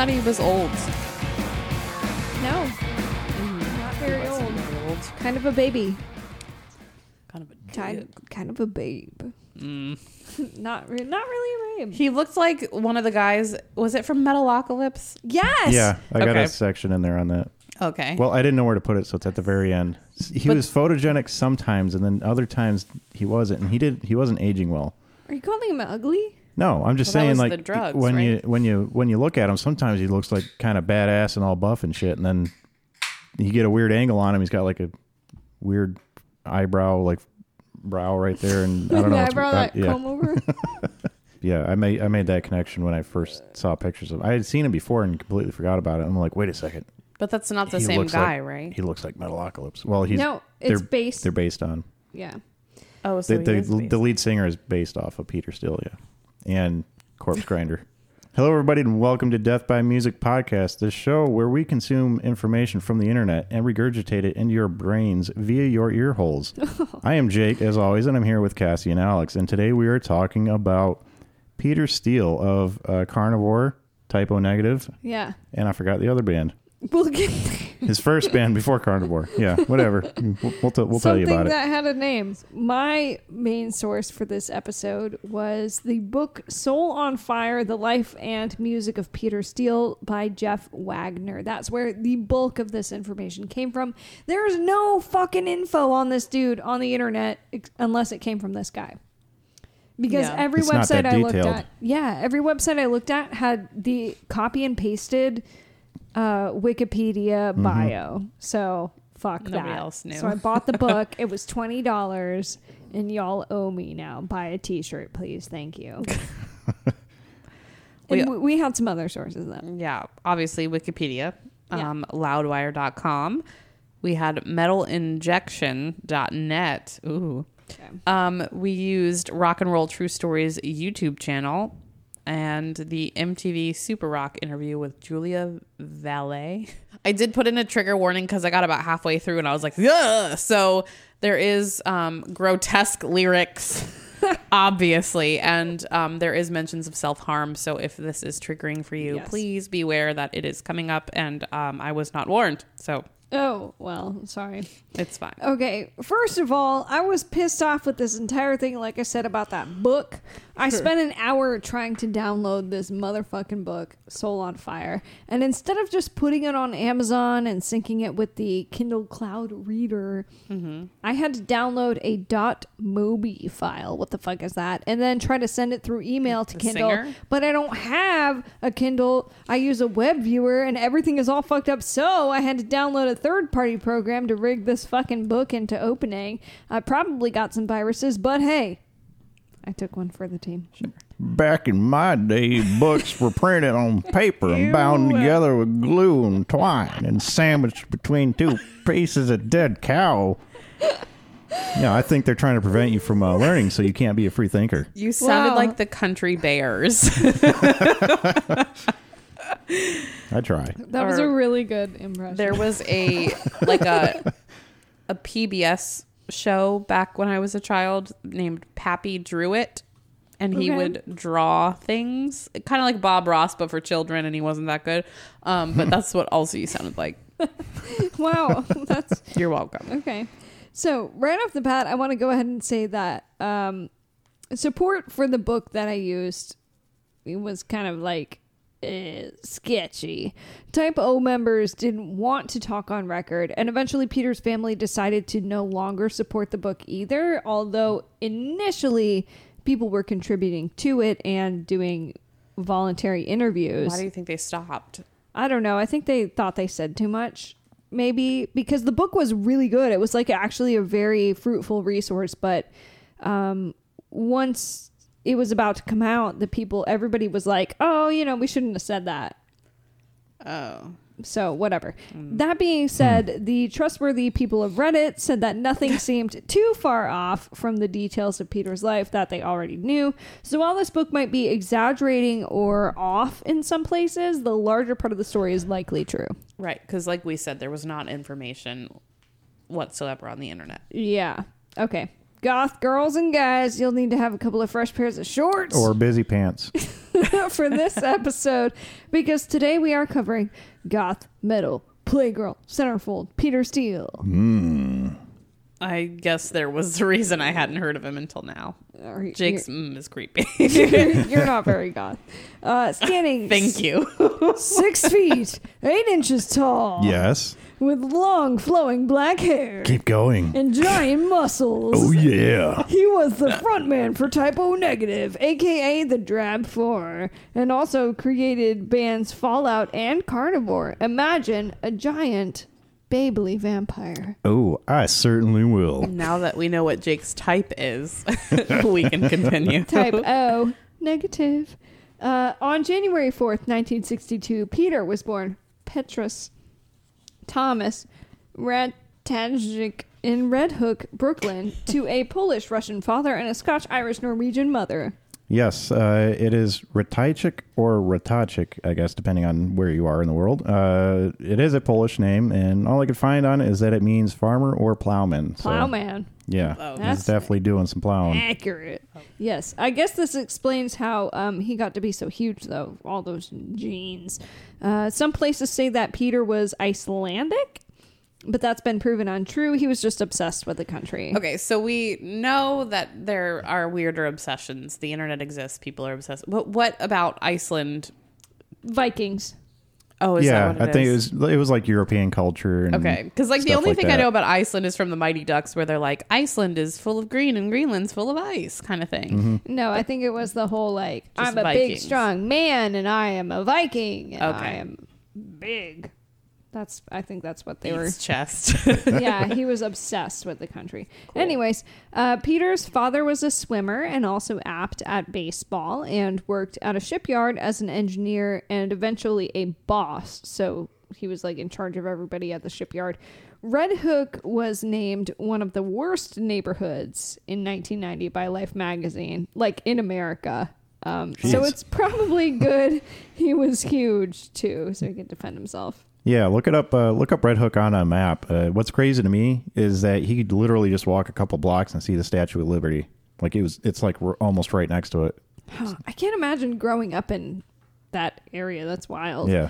I thought he was old. No, not very old. Kind of a baby. Kind of a Kind, kind of a babe. Mm. not re- not really a babe. He looked like one of the guys. Was it from Metalocalypse? Yes. Yeah, I got Okay. a section in there on that. Okay. Well, I didn't know where to put it, so it's at the very end. He But- was photogenic sometimes, and then other times he wasn't, and he didn't. he wasn't aging well. Are you calling him ugly? No, I'm just Well, that saying, was like the drugs, when you when you when you look at him, sometimes he looks like kind of badass and all buff and shit, and then you get a weird angle on him. He's got like a weird eyebrow, like brow right there, and I don't know. what's- eyebrow that yeah, comb over. yeah. I made I made that connection when I first saw pictures of. him. I had seen him before and completely forgot about it. I'm like, wait a second, but that's not the he same looks guy, like- right? he looks like Metalocalypse. Well, he's no, it's they're- based. they're based on. yeah. Oh, so the, the, he is based. the lead singer is based off of Peter Steele, yeah, and Corpse Grinder. Hello, everybody, and welcome to Death by Music podcast, the show where we consume information from the internet and regurgitate it into your brains via your ear holes. I am Jake, as always, and I'm here with Cassie and Alex, and today we are talking about Peter Steele of uh, Carnivore, Type O Negative, Yeah. and I forgot the other band. We'll get His first band before Carnivore. Yeah, whatever. We'll, we'll, t- we'll tell you about it. Something that had a name. My main source for this episode was the book Soul on Fire: The Life and Music of Peter Steele by Jeff Wagner. That's where the bulk of this information came from. There's no fucking info on this dude on the internet ex- unless it came from this guy. Because Yeah. every It's website that I looked at, yeah, every website I looked at had the copy and pasted uh, Wikipedia Mm-hmm. bio. So fuck Nobody that. else knew. So I bought the book. it was twenty dollars, and y'all owe me now. Buy a T-shirt, please. Thank you. We- and we, we had some other sources then. yeah, obviously Wikipedia, Yeah. um, loudwire.com. We had metalinjection.net. Ooh. Okay. Um, we used Rock and Roll True Stories YouTube channel and the MTV Super Rock interview with Julia Valet. I did put in a trigger warning because I got about halfway through and I was like, Ugh! so there is um, grotesque lyrics, obviously, and um, there is mentions of self harm. So if this is triggering for you, Yes. please be aware that it is coming up, and um, I was not warned, so Oh well, sorry. it's fine. Okay, first of all, I was pissed off with this entire thing, like I said about that book. I spent an hour trying to download this motherfucking book, Soul on Fire, and instead of just putting it on Amazon and syncing it with the Kindle Cloud Reader, mm-hmm. I had to download a .mobi file. What the fuck is that? And then try to send it through email to The Kindle. Singer? But I don't have a Kindle. I use a web viewer, and everything is all fucked up. So I had to download a third-party program to rig this fucking book into opening. I probably got some viruses, but hey, I took one for the team. Back in my day, books were printed on paper and bound together with glue and twine and sandwiched between two pieces of dead cow. Yeah, I think they're trying to prevent you from uh, learning so you can't be a free thinker. You sounded Wow. like the country bears. I try. That was Or- a really good impression. there was a like a a PBS show back when I was a child named Pappy Drew-It and he Okay. would draw things kind of like Bob Ross but for children and he wasn't that good um, but that's what also you sounded like wow, that's you're welcome Okay. So, right off the bat, I want to go ahead and say that um, support for the book that I used it was kind of like uh, sketchy. Type O members didn't want to talk on record, and eventually Peter's family decided to no longer support the book either, although initially people were contributing to it and doing voluntary interviews. why do you think they stopped I don't know. I think they thought they said too much, maybe because the book was really good. It was like actually a very fruitful resource, but um, once it was about to come out, the people, everybody was like, "Oh, you know, we shouldn't have said that." oh So whatever. Mm. That being hmm. said, the trustworthy people of Reddit said that nothing seemed too far off from the details of Peter's life that they already knew. So while this book might be exaggerating or off in some places, the larger part of the story is likely true. right because like we said there was not information whatsoever on the internet Yeah. Okay. Goth girls and guys, you'll need to have a couple of fresh pairs of shorts. Or busy pants. for this episode because today we are covering goth metal, Playgirl, Centerfold, Peter Steele. I guess there was a reason I hadn't heard of him until now. Are you- Jake's mm is creepy. you're, you're not very goth. Uh, standing Thank you. six feet, eight inches tall, Yes. With long flowing black hair Keep going. and giant muscles. Oh yeah. He was the frontman for Type O Negative, aka the Drab Four, and also created bands Fallout and Carnivore. Imagine a giant, babely vampire. Oh, I certainly will. now that we know what Jake's type is, we can continue. Type O, negative. Uh, on January 4th, 1962, Peter was born Petrus Thomas Ratajczyk in Red Hook, Brooklyn, to a Polish Russian father and a Scotch Irish Norwegian mother. Yes, uh, it is Ratajczyk or Ratajczyk, I guess, depending on where you are in the world. Uh, it is a Polish name, and all I could find on it is that it means farmer or plowman. So, Plowman. yeah, Oh. he's That's- definitely doing some plowing. Accurate. Yes. I guess this explains how um, he got to be so huge, though. All those genes. Uh, some places say that Peter was Icelandic, but that's been proven untrue. He was just obsessed with the country. Okay, so we know that there are weirder obsessions. The internet exists. People are obsessed. But what about Iceland? Vikings. Oh, is yeah, that what I think is? it was it was like European culture. And Okay, because like the stuff only thing I know about Iceland is from the Mighty Ducks, where they're like Iceland is full of green and Greenland's full of ice, kind of thing. Mm-hmm. No, I think it was the whole like, Just I'm a big, strong man and I am a Viking and I am big. That's, I think that's what they were. Chest. yeah, he was obsessed with the country. Anyways, uh, Peter's father was a swimmer and also apt at baseball and worked at a shipyard as an engineer and eventually a boss. So he was like in charge of everybody at the shipyard. Red Hook was named one of the worst neighborhoods in 1990 by Life magazine, like in America. Um, so it's probably good he was huge too, so he could defend himself. Yeah, look it up. Uh, look up Red Hook on a map. Uh, what's crazy to me is that he could literally just walk a couple blocks and see the Statue of Liberty. Like it was, it's like we're almost right next to it. Huh, I can't imagine growing up in that area. That's wild. Yeah.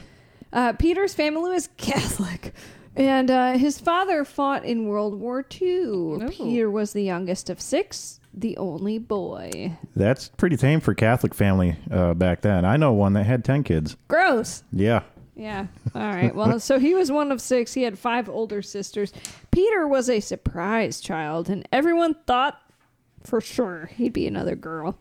Uh, Peter's family was Catholic, and uh, his father fought in World War II. Peter was the youngest of six, the only boy. That's pretty tame for Catholic family uh, back then. I know one that had 10 kids. Gross. Yeah. Yeah. All right. Well, so he was one of six. He had five older sisters. Peter was a surprise child, and everyone thought for sure he'd be another girl.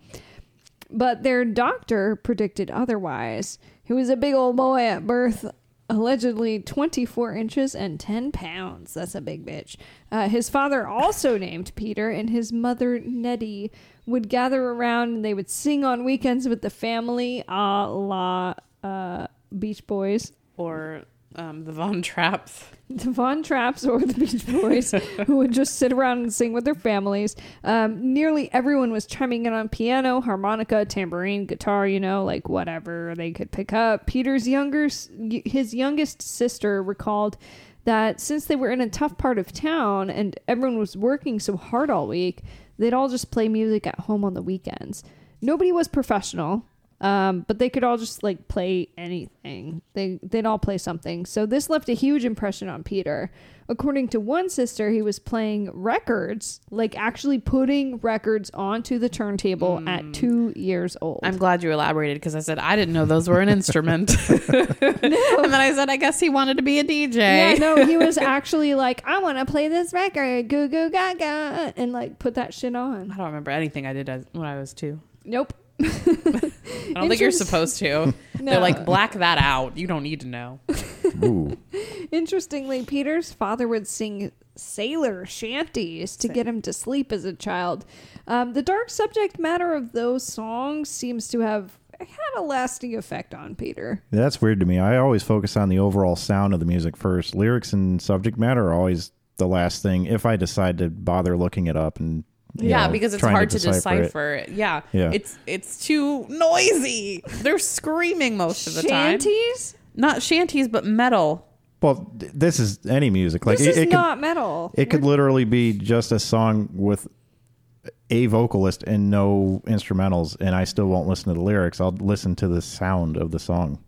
But their doctor predicted otherwise. He was a big old boy at birth, allegedly 24 inches and 10 pounds. That's a big bitch. Uh, his father also named Peter, and his mother, Nettie, would gather around and they would sing on weekends with the family a la uh, Beach Boys. or um, the Von Trapps. The Von Trapps or the Beach Boys, who would just sit around and sing with their families. Um, nearly everyone was chiming in on piano, harmonica, tambourine, guitar, you know, like whatever they could pick up. Peter's younger, his youngest sister recalled that since they were in a tough part of town and everyone was working so hard all week, they'd all just play music at home on the weekends. Nobody was professional. Um, but they could all just like play anything. They they'd all play something. So this left a huge impression on Peter. According to one sister, he was playing records, like actually putting records onto the turntable at two years old. I'm glad you elaborated because I said I didn't know those were an instrument. no. And then I said I guess he wanted to be a DJ. yeah, no, he was actually like, I want to play this record, goo goo gaga, and like put that shit on. I don't remember anything I did as, when I was two. Nope. I don't think you're supposed to. No. They're like black that out. You don't need to know. Ooh. Interestingly, Peter's father would sing sailor shanties to get him to sleep as a child. Um, the dark subject matter of those songs seems to have had a lasting effect on Peter. That's weird to me. I always focus on the overall sound of the music first. Lyrics and subject matter are always the last thing if I decide to bother looking it up and you Yeah, know, because it's hard to decipher it. decipher. it. Yeah. Yeah. It's it's too noisy. They're screaming most of the time. Shanties? Not shanties, but metal. Well, th- this is any music. Like this it, is it could not metal. it could literally be just a song with a vocalist and no instrumentals, and I still won't listen to the lyrics. I'll listen to the sound of the song.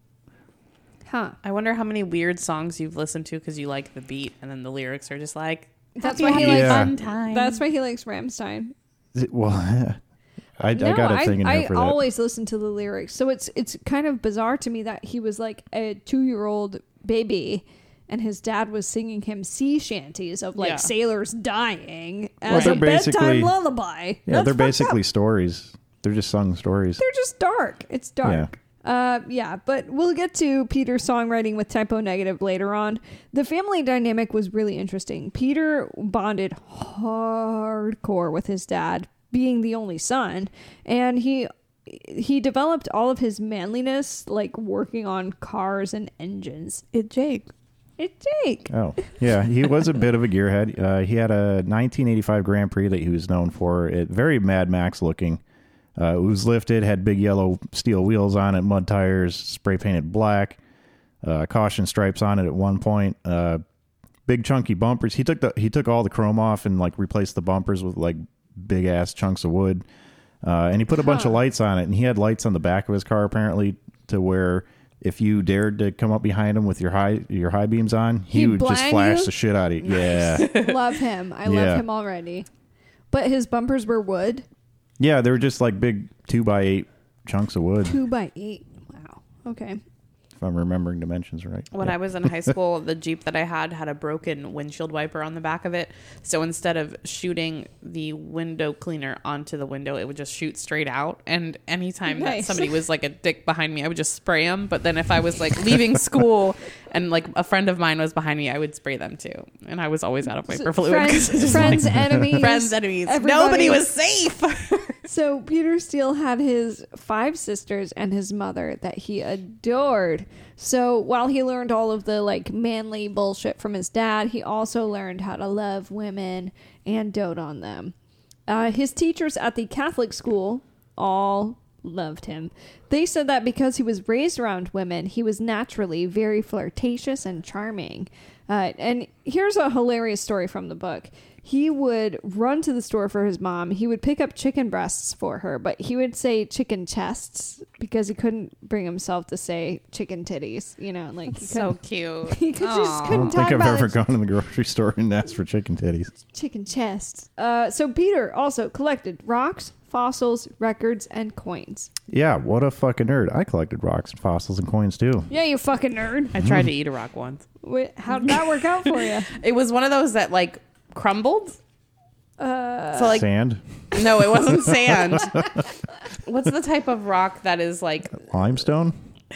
Huh. I wonder how many weird songs you've listened to because you like the beat, and then the lyrics are just like. That's why he happy, likes- fun time. That's why he likes Rammstein. Is it- Well, I, I got a thing in I there for that. always listen to the lyrics, so it's it's kind of bizarre to me that he was like a two year old baby, and his dad was singing him sea shanties of like Yeah. sailors dying Well, as they're a bedtime lullaby. yeah, That's they're fucked up. basically stories. They're just sung stories. they're just dark. It's dark. Uh, yeah, but we'll get to Peter's songwriting with Type O Negative later on. The family dynamic was really interesting. Peter bonded hardcore with his dad, being the only son, and he he developed all of his manliness like working on cars and engines. it, Jake. It's Jake. Oh, yeah. He was a bit of a gearhead. Uh, he had a 1985 Grand Prix that he was known for. It very Mad Max looking. Uh, it was lifted, had big yellow steel wheels on it, mud tires, spray painted black, uh, caution stripes on it at one point. Uh, big chunky bumpers. He took the he took all the chrome off and like replaced the bumpers with like big ass chunks of wood. Uh, and he put a bunch of lights on it, and he had lights on the back of his car apparently to where if you dared to come up behind him with your high your high beams on, he He'd would just flash you? the shit out of you. Yeah, love him. I Yeah. love him already. But his bumpers were wood, yeah, they were just like big two by eight chunks of wood. two by eight. Wow. Okay. If I'm remembering dimensions right. When I was in high school, the Jeep that I had had a broken windshield wiper on the back of it. So instead of shooting the window cleaner onto the window, it would just shoot straight out. And anytime that somebody was like a dick behind me, I would just spray them. But then if I was like leaving school and like a friend of mine was behind me, I would spray them too. And I was always out of wiper fluid. 'cause Friends, friends, like- enemies, friends, enemies. everybody. Nobody was safe. So Peter Steele had his five sisters and his mother that he adored. So while he learned all of the like manly bullshit from his dad, he also learned how to love women and dote on them. Uh, his teachers at the Catholic school all loved him. They said that because he was raised around women, he was naturally very flirtatious and charming. Uh, and here's a hilarious story from the book. He would run to the store for his mom. He would pick up chicken breasts for her, but he would say chicken chests because he couldn't bring himself to say chicken titties. You know, like he so cute. he could just I couldn't don't talk think I've about ever it. gone to the grocery store and asked for chicken titties. chicken chests. Uh, so Peter also collected rocks, fossils, records, and coins. Yeah, what a fucking nerd. I collected rocks and fossils and coins too. Yeah, you fucking nerd. I tried to eat a rock once. Wait, how did that work out for you? It was one of those that like crumbled. Uh, So like Sand, no, it wasn't sand. What's the type of rock that is like limestone.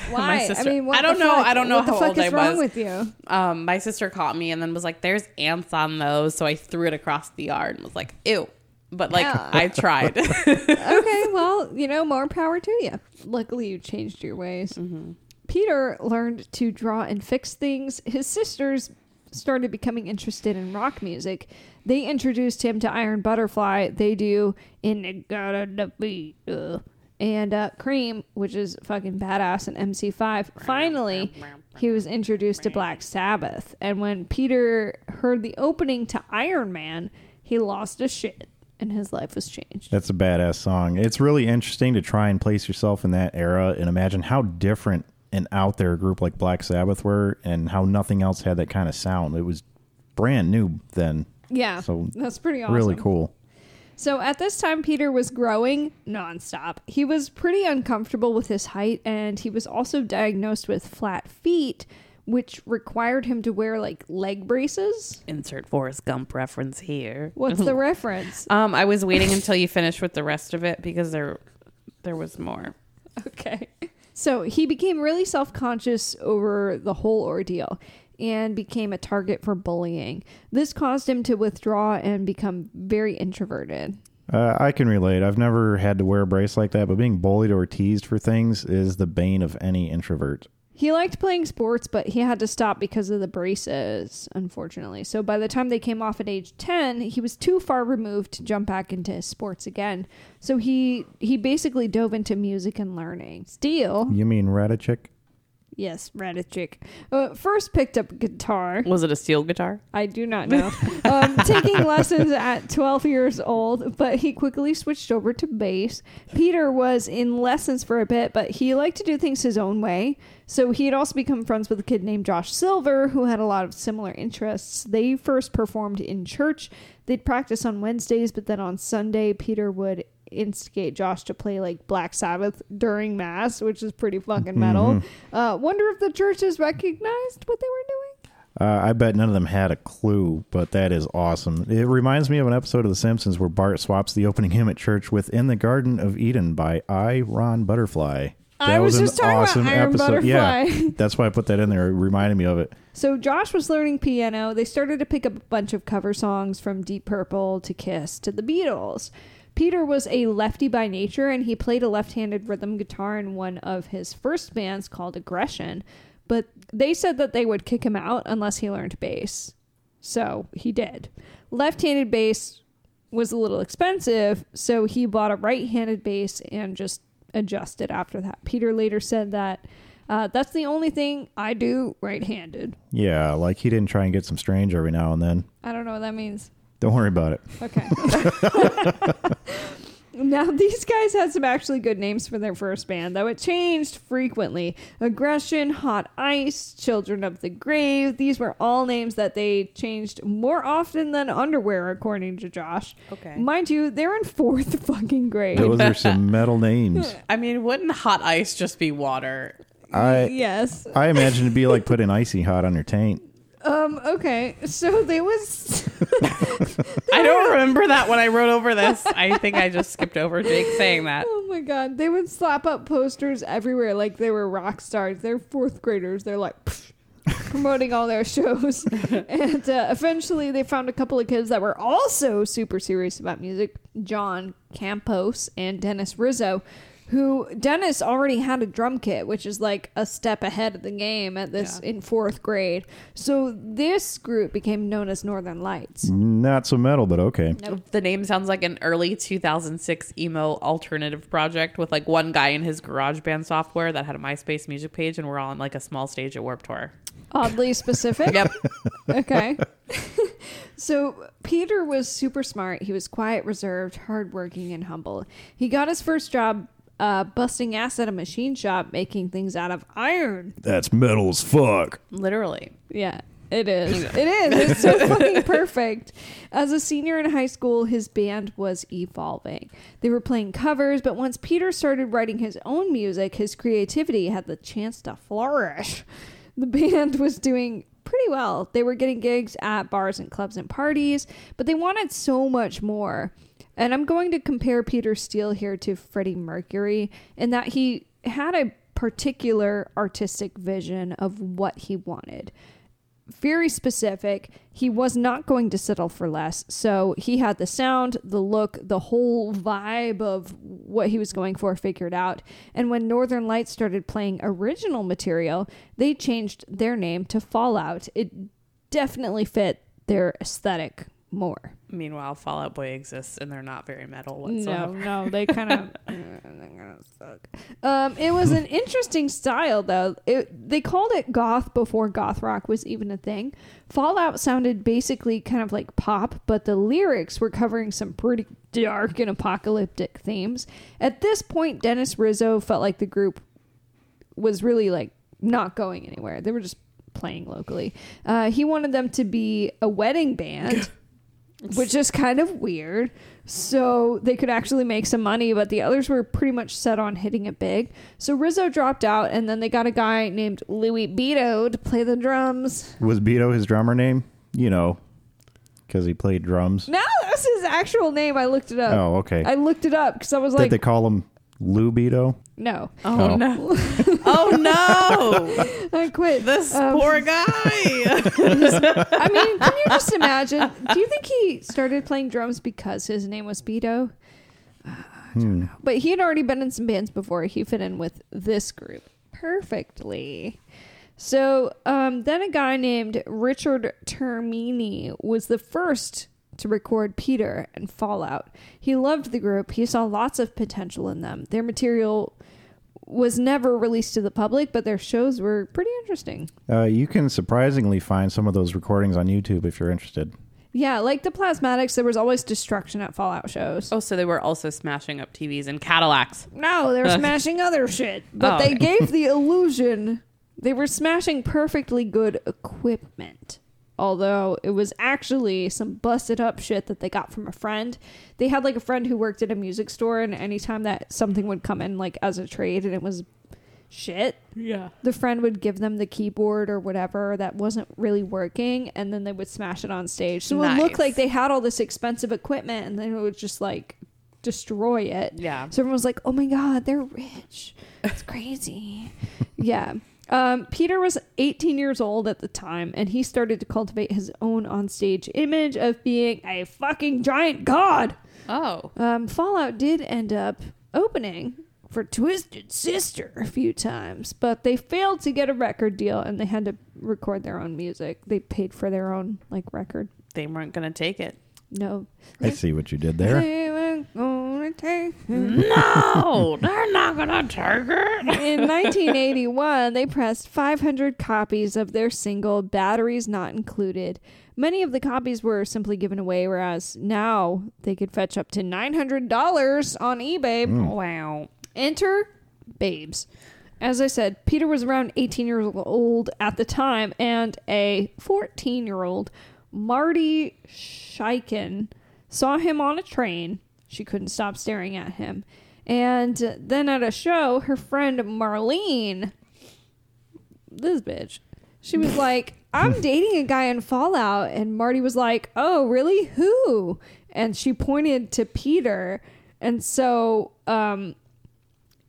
why? sister- I mean, what I don't know. fuck? I don't know what the how fuck old is I wrong was. with you. um my sister caught me and then was like there's ants on those so I threw it across the yard and was like ew. But like Yeah. I tried. okay, well, you know, more power to you. Luckily, you changed your ways. Mm-hmm. Peter learned to draw and fix things. His sisters started becoming interested in rock music. They introduced him to Iron Butterfly. They do in the gotta defeat uh, and uh, Cream, which is fucking badass, and MC5. Finally, he was introduced to Black Sabbath. And when Peter heard the opening to Iron Man, he lost his shit and his life was changed. That's a badass song. It's really interesting to try and place yourself in that era and imagine how different and out there a group like Black Sabbath were and how nothing else had that kind of sound. It was brand new then. Yeah, So, that's pretty awesome. Really cool. So at this time, Peter was growing nonstop. He was pretty uncomfortable with his height, and he was also diagnosed with flat feet, which required him to wear like leg braces. Insert Forrest Gump reference here. What's the reference? Um I was waiting until you finished with the rest of it because there there was more. Okay. So he became really self conscious over the whole ordeal and became a target for bullying. This caused him to withdraw and become very introverted. Uh, I can relate. I've never had to wear a brace like that, but being bullied or teased for things is the bane of any introvert. He liked playing sports, but he had to stop because of the braces, unfortunately. So by the time they came off at age 10, he was too far removed to jump back into sports again. So he he basically dove into music and learning. Steele, You mean Radachik? Yes, Radicic. Uh, first picked up guitar. Was it a steel guitar? I do not know. um, taking lessons at 12 years old, but he quickly switched over to bass. Peter was in lessons for a bit, but he liked to do things his own way. So he had also become friends with a kid named Josh Silver, who had a lot of similar interests. They first performed in church. They'd practice on Wednesdays, but then on Sunday, Peter would instigate Josh to play like Black Sabbath during Mass, which is pretty fucking metal. Uh, wonder if the churches recognized what they were doing. Uh, I bet none of them had a clue, but that is awesome. It reminds me of an episode of The Simpsons where Bart swaps the opening hymn at church with "In the Garden of Eden" by I. Ron Butterfly. I was just talking about Iron Butterfly. Yeah, that's why I put that in there. It reminded me of it. So Josh was learning piano. They started to pick up a bunch of cover songs from Deep Purple to Kiss to the Beatles. Peter was a lefty by nature and he played a left-handed rhythm guitar in one of his first bands called Aggression, but they said that they would kick him out unless he learned bass. So, he did. Left-handed bass was a little expensive, so he bought a right-handed bass and just adjusted after that. Peter later said that uh, that's the only thing I do right-handed. Yeah, like he didn't try and get some strange every now and then. I don't know what that means. Don't worry about it. Okay. now, these guys had some actually good names for their first band, though it changed frequently. Aggression, Hot Ice, Children of the Grave. These were all names that they changed more often than underwear, according to Josh. Okay. Mind you, they're in fourth fucking grade. Those are some metal names. I mean, wouldn't hot ice just be water? I yes. I imagine it'd be like putting icy hot on your taint. Um, okay. So they was I don't remember that when I wrote over this. I think I just skipped over Jake saying that. Oh my god, they would slap up posters everywhere like they were rock stars. They're fourth graders. They're like promoting all their shows. and uh, eventually they found a couple of kids that were also super serious about music John Campos and Dennis Rizzo. Who Dennis already had a drum kit, which is like a step ahead of the game at this Yeah. in fourth grade. So this group became known as Northern Lights. Not so metal, but okay. The name sounds like an early 2006 emo alternative project with like one guy in his garage band software that had a MySpace music page and we're all on like a small stage at Warped Tour. Oddly specific. Yep. okay. so Peter was super smart. He was quiet, reserved, hardworking, and humble. He got his first job uh, busting ass at a machine shop, making things out of iron. That's metal as fuck. Literally. Yeah. It is. It is. It's so fucking perfect. As a senior in high school, his band was evolving. They were playing covers, but once Peter started writing his own music, his creativity had the chance to flourish. The band was doing pretty well. They were getting gigs at bars and clubs and parties, but they wanted so much more. And I'm going to compare Peter Steele here to Freddie Mercury in that he had a particular artistic vision of what he wanted very specific. He was not going to settle for less. So he had the sound, the look, the whole vibe of what he was going for figured out. And when Northern Lights started playing original material, they changed their name to Fallout. It definitely fit their aesthetic more. Meanwhile, Fall Out Boy exists and they're not very metal No, whatsoever. no, they kind of suck. Um, it was an interesting style, though. It, they called it goth before goth rock was even a thing. Fallout sounded basically kind of like pop, but the lyrics were covering some pretty dark and apocalyptic themes. At this point, Dennis Rizzo felt like the group was really like not going anywhere. They were just playing locally. Uh, he wanted them to be a wedding band, which is kind of weird. So they could actually make some money, but the others were pretty much set on hitting it big. So Rizzo dropped out, and then they got a guy named Louis Beto to play the drums. Was Beto his drummer name? You know, because he played drums. No, that's his actual name. I looked it up. Oh, okay. I looked it up because I was like, Did they call him Lou Beto? no, Oh, Oh. no. oh no. I quit. This Um, poor guy. I mean, can you just imagine? Do you think he started playing drums because his name was Beto? Hmm. But he had already been in some bands before. He fit in with this group perfectly. So um, then a guy named Richard Termini was the first to record Peter and Fallout. He loved the group. He saw lots of potential in them. Their material was never released to the public, but their shows were pretty interesting. Uh, you can surprisingly find some of those recordings on YouTube if you're interested. Yeah, like the Plasmatics, there was always destruction at Fallout shows. Oh, so they were also smashing up TVs and Cadillacs. No, they were smashing other shit. But Oh, they okay. gave the illusion they were smashing perfectly good equipment. Although it was actually some busted up shit that they got from a friend. They had like a friend who worked at a music store, and anytime that something would come in like as a trade and it was shit, Yeah. the friend would give them the keyboard or whatever that wasn't really working, and then they would smash it on stage. So it would look like they had all this expensive equipment, and then it would just like destroy it. Yeah. So everyone was like, "Oh my god, they're rich. It's crazy." yeah. Um, Peter was 18 years old at the time, and he started to cultivate his own onstage image of being a fucking giant god. Oh. Um, Fallout did end up opening for Twisted Sister a few times, but they failed to get a record deal, and they had to record their own music. They paid for their own like record. They weren't going to take it. No, I see what you did there. They were gonna take it. No, they're not going to take it. In 1981, they pressed 500 copies of their single Batteries Not Included. Many of the copies were simply given away, whereas now they could fetch up to $900 on eBay. Mm. Wow. Enter Babes. As I said, Peter was around 18 years old at the time, and a 14 year old, Marty Scheiken, saw him on a train. She couldn't stop staring at him. And then at a show, her friend Marlene, this bitch, she was like, I'm dating a guy in Fallout. And Marty was like, Oh, really? Who? And she pointed to Peter. And so um,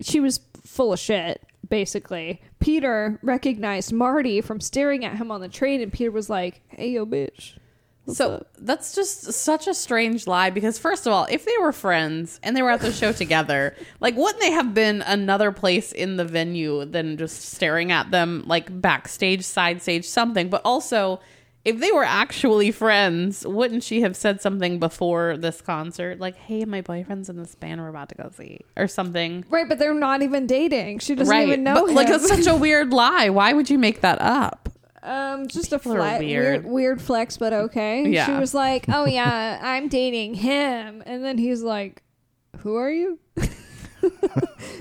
she was full of shit, basically. Peter recognized Marty from staring at him on the train, and Peter was like, Hey, yo, bitch. So up?" that's just such a strange lie because first of all, if they were friends and they were at the show together, like wouldn't they have been another place in the venue than just staring at them like backstage, side stage, something? But also, if they were actually friends, wouldn't she have said something before this concert, like, "Hey, my boyfriend's in this band we're about to go see," or something? Right, but they're not even dating. She doesn't right? even know but like him. that's such a weird lie. Why would you make that up? Um, just a People are flat, weird. weird. weird, flex, but okay. Yeah. She was like, "Oh yeah, I'm dating him," and then he's like, "Who are you?"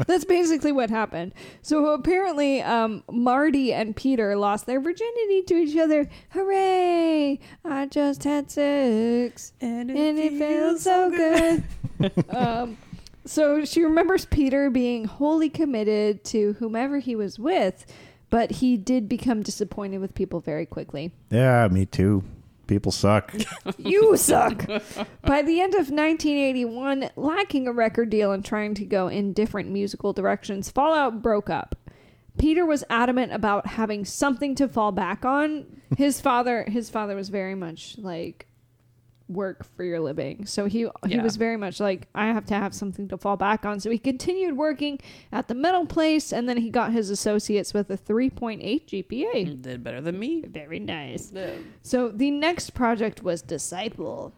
That's basically what happened. So apparently, um, Marty and Peter lost their virginity to each other. Hooray! I just had sex, and it feels so good. um, so she remembers Peter being wholly committed to whomever he was with, but he did become disappointed with people very quickly. Yeah, me too. People suck. You suck. By the end of 1981, lacking a record deal and trying to go in different musical directions, Fallout broke up. Peter was adamant about having something to fall back on. His father, his father was very much like work for your living. So he he Yeah. was very much like I have to have something to fall back on. So he continued working at the metal place and then he got his associates with a 3.8 GPA. Did better than me. Very nice. So the next project was Disciple.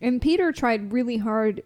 And Peter tried really hard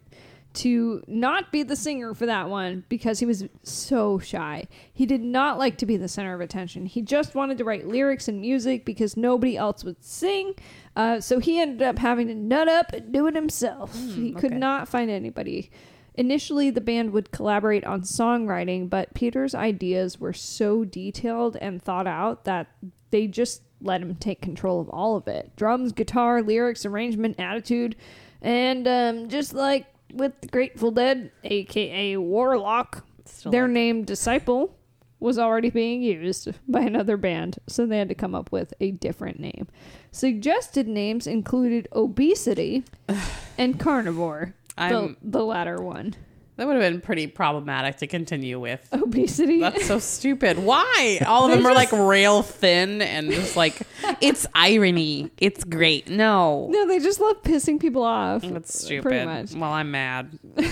to not be the singer for that one because he was so shy. He did not like to be the center of attention. He just wanted to write lyrics and music because nobody else would sing. Uh, so he ended up having to nut up and do it himself. he could not find anybody. Initially, the band would collaborate on songwriting, but Peter's ideas were so detailed and thought out that they just let him take control of all of it drums, guitar, lyrics, arrangement, attitude. And um, just like with the Grateful Dead, aka Warlock, Still their like- name Disciple was already being used by another band, so they had to come up with a different name. Suggested names included Obesity and Carnivore, the, I'm- the latter one. That would have been pretty problematic to continue with. Obesity. That's so stupid. Why? All of them are like rail thin and just like it's irony. It's great. No. no, they just love pissing people off. That's Pretty stupid. much. Well, I'm mad.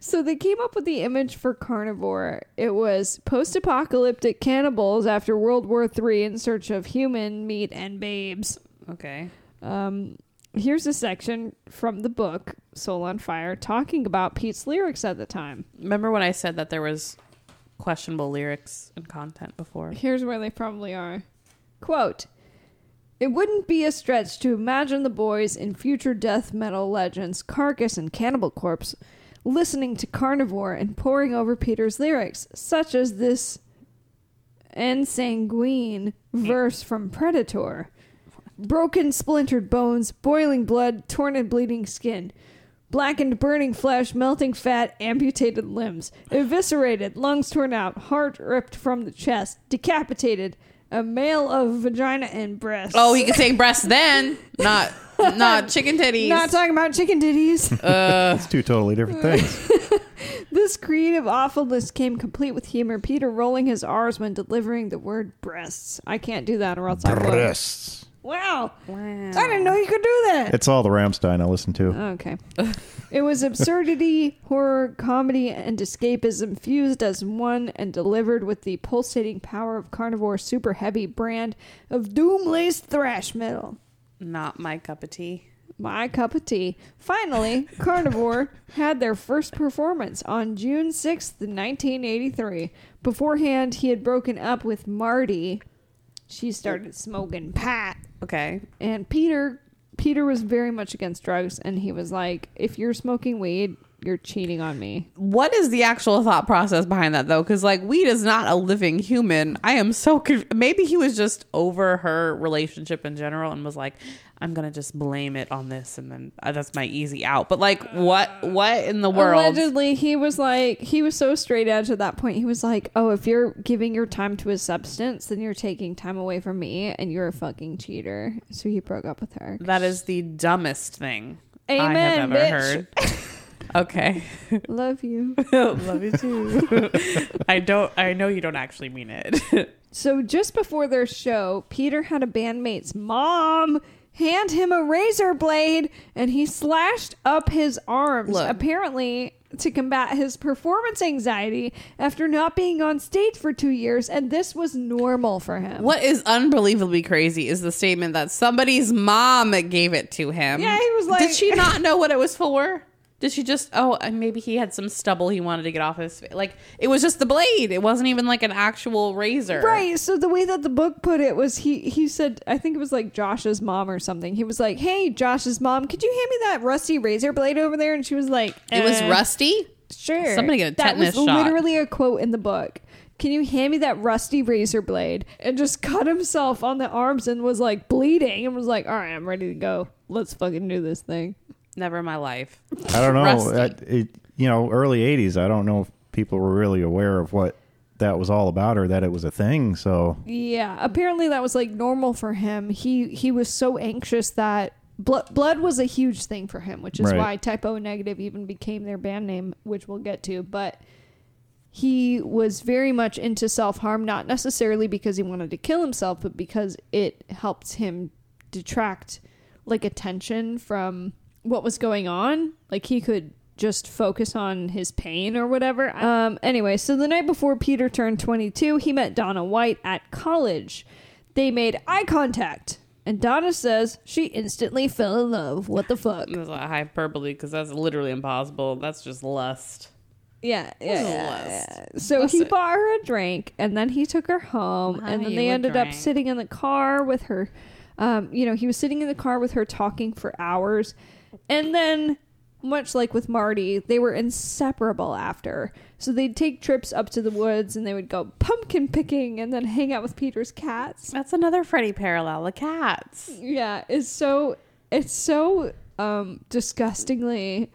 So they came up with the image for carnivore. It was post-apocalyptic cannibals after World War III in search of human meat and babes. Okay. Um, here's a section from the book Soul on Fire talking about Pete's lyrics at the time. Remember when I said that there was questionable lyrics and content before. Here's where they probably are. Quote It wouldn't be a stretch to imagine the boys in future death metal legends Carcass and Cannibal Corpse listening to Carnivore and poring over Peter's lyrics, such as this ensanguine verse from Predator. Broken, splintered bones, boiling blood, torn and bleeding skin. Blackened, burning flesh, melting fat, amputated limbs, eviscerated, lungs torn out, heart ripped from the chest, decapitated, a male of vagina and breast. Oh, he could say breasts then, not not chicken titties. Not talking about chicken titties. uh, It's two totally different things. this creative awfulness came complete with humor. Peter rolling his R's when delivering the word breasts. I can't do that or else I will. Breasts. Wow. wow. I didn't know you could do that. It's all the Rammstein I listen to. Okay. it was absurdity, horror, comedy, and escapism fused as one and delivered with the pulsating power of Carnivore's super heavy brand of doom laced thrash metal. Not my cup of tea. My cup of tea. Finally, Carnivore had their first performance on June 6th, 1983. Beforehand, he had broken up with Marty. She started smoking pot. Okay. And Peter Peter was very much against drugs and he was like, if you're smoking weed, you're cheating on me. What is the actual thought process behind that though? Because like weed is not a living human. I am so conf- maybe he was just over her relationship in general and was like, I'm gonna just blame it on this, and then uh, that's my easy out. But like, what what in the world? Allegedly, he was like, he was so straight edge at that point. He was like, oh, if you're giving your time to a substance, then you're taking time away from me and you're a fucking cheater. So he broke up with her. That is the dumbest thing I have ever bitch. heard. Okay, Love you. love you too. I don't. I know you don't actually mean it. So just before their show, Peter had a bandmate's mom hand him a razor blade and he slashed up his arms Look. apparently to combat his performance anxiety after not being on stage for 2 years and this was normal for him. what is unbelievably crazy is the statement that somebody's mom gave it to him. Yeah, he was like- Did she not know what it was for? Did she just? Oh, and maybe he had some stubble he wanted to get off his. fa- Like it was just the blade. It wasn't even like an actual razor. Right. So the way that the book put it was he he said I think it was like Josh's mom or something. He was like, "Hey, Josh's mom, could you hand me that rusty razor blade over there?" And she was like, It was "Uh, rusty. Sure. Somebody get a tetanus that was shot. literally a quote in the book. Can you hand me that rusty razor blade? And just cut himself on the arms and was like bleeding and was like, all right, I'm ready to go. Let's fucking do this thing. Never in my life. I don't know. Rusty. I- it, you know, early '80s. I don't know if people were really aware of what that was all about or that it was a thing. So Yeah, apparently that was like normal for him. He he was so anxious that blood blood was a huge thing for him, which is Right. why Type O Negative even became their band name, which we'll get to. But he was very much into self harm, not necessarily because he wanted to kill himself, but because it helped him detract like attention from what was going on. Like he could just focus on his pain or whatever. Um anyway, so the night before Peter turned 22, he met Donna White at college. They made eye contact. And Donna says she instantly fell in love. What the fuck? That's a hyperbole because that's literally impossible. That's just lust. Yeah, yeah. Yeah, lust. yeah. So he Listen. bought her a drink, and then he took her home, Buy and then they a ended up sitting in the car with her. Um, you know, he was sitting in the car with her talking for hours, and then, much like with Marty, they were inseparable after. So they'd take trips up to the woods, and they would go pumpkin picking, and then hang out with Peter's cats. That's another Freddie parallel. The cats. Yeah, it's so it's so um disgustingly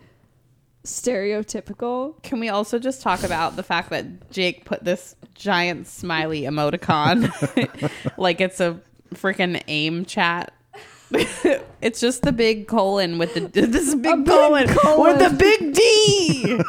stereotypical. Can we also just talk about the fact that Jake put this giant smiley emoticon like it's a freaking aim chat? it's just the big colon with the this big, big colon, colon. with the big D,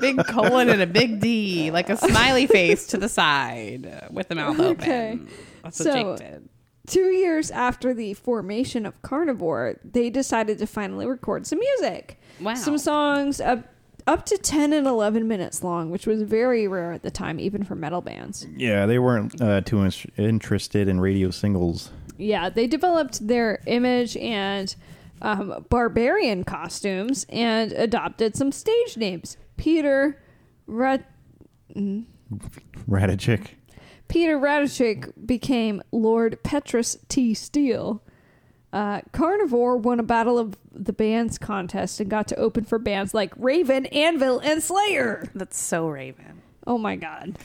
big colon and a big D, like a smiley face to the side with the mouth Okay. open. That's what So- Jake did. Two years after the formation of Carnivore, they decided to finally record some music. Wow. Some songs up, up to 10 and 11 minutes long, which was very rare at the time, even for metal bands. yeah, they weren't uh, too in- interested in radio singles. Yeah, they developed their image and um, barbarian costumes and adopted some stage names. Peter Rat- Radicic. Peter Radicic became Lord Petrus T. Steele. Uh, Carnivore won a Battle of the Bands contest and got to open for bands like Raven, Anvil, and Slayer. That's so Raven. Oh my God.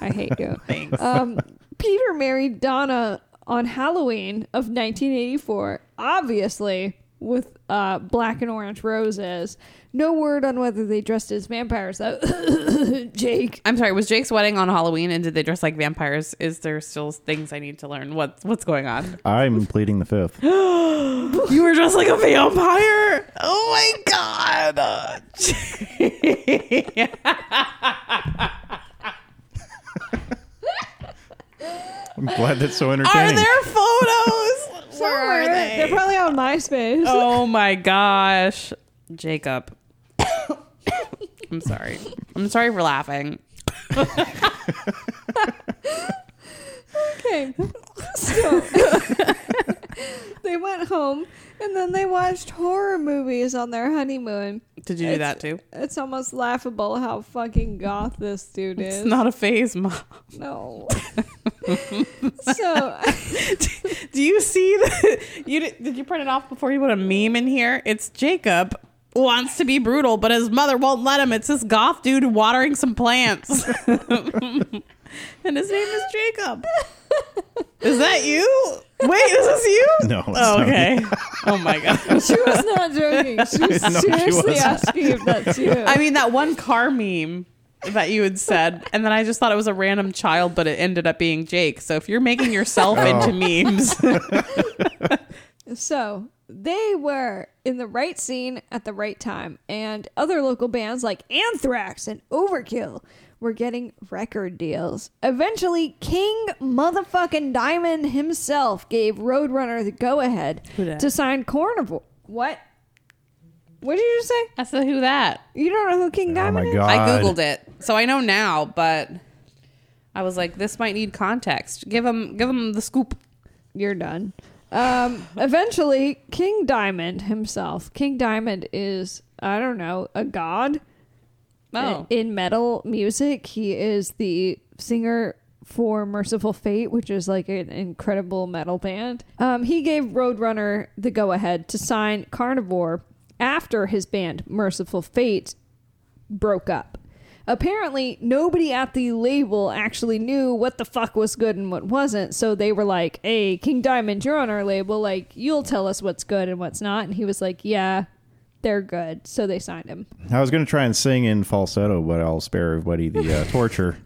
I hate you. Thanks. Um, Peter married Donna on Halloween of 1984, obviously with uh, black and orange roses. No word on whether they dressed as vampires, though. Jake. I'm sorry. Was Jake's wedding on Halloween, and did they dress like vampires? Is there still things I need to learn? What What's going on? I'm pleading the fifth. You were dressed like a vampire. Oh my god. I'm glad that's so entertaining. Are entertaining. there photos? Where are they? They're probably on MySpace. Oh my gosh. Jacob. I'm sorry. I'm sorry for laughing. Okay. So they went home and then they watched horror movies on their honeymoon. Did you do It's- that too? It's almost laughable how fucking goth this dude is. It's not a phase, mom. no. So Do you see the? You did, did you print it off before you put a meme in here? It's Jacob wants to be brutal, but his mother won't let him. It's this goth dude watering some plants, and his name is Jacob. Is that you? Wait, is this you? No, Oh, okay. Oh my god. she was not joking. She was No, seriously wasn't. asking if that's you. I mean, that one car meme that you had said, and then I just thought it was a random child, but it ended up being Jake. So if you're making yourself Oh. into memes, So they were in the right scene at the right time, and other local bands like Anthrax and Overkill were getting record deals. Eventually, King motherfucking Diamond himself gave Roadrunner the go ahead to sign Carnivore. What? What did you just say? I said, "Who that?" You don't know who King Oh Diamond my is? god! I googled it, so I know now. But I was like, this might need context. Give him, give him the scoop. You're done. Um, eventually, King Diamond himself. King Diamond is, I don't know, a god. Oh, in metal music he is the singer for Mercyful Fate which is like an incredible metal band um, he gave roadrunner the go-ahead to sign carnivore after his band Mercyful Fate broke up apparently nobody at the label actually knew what the fuck was good and what wasn't so they were like hey king diamond you're on our label like you'll tell us what's good and what's not and he was like yeah they're good so they signed him I was going to try and sing in falsetto, but I'll spare everybody the uh, torture.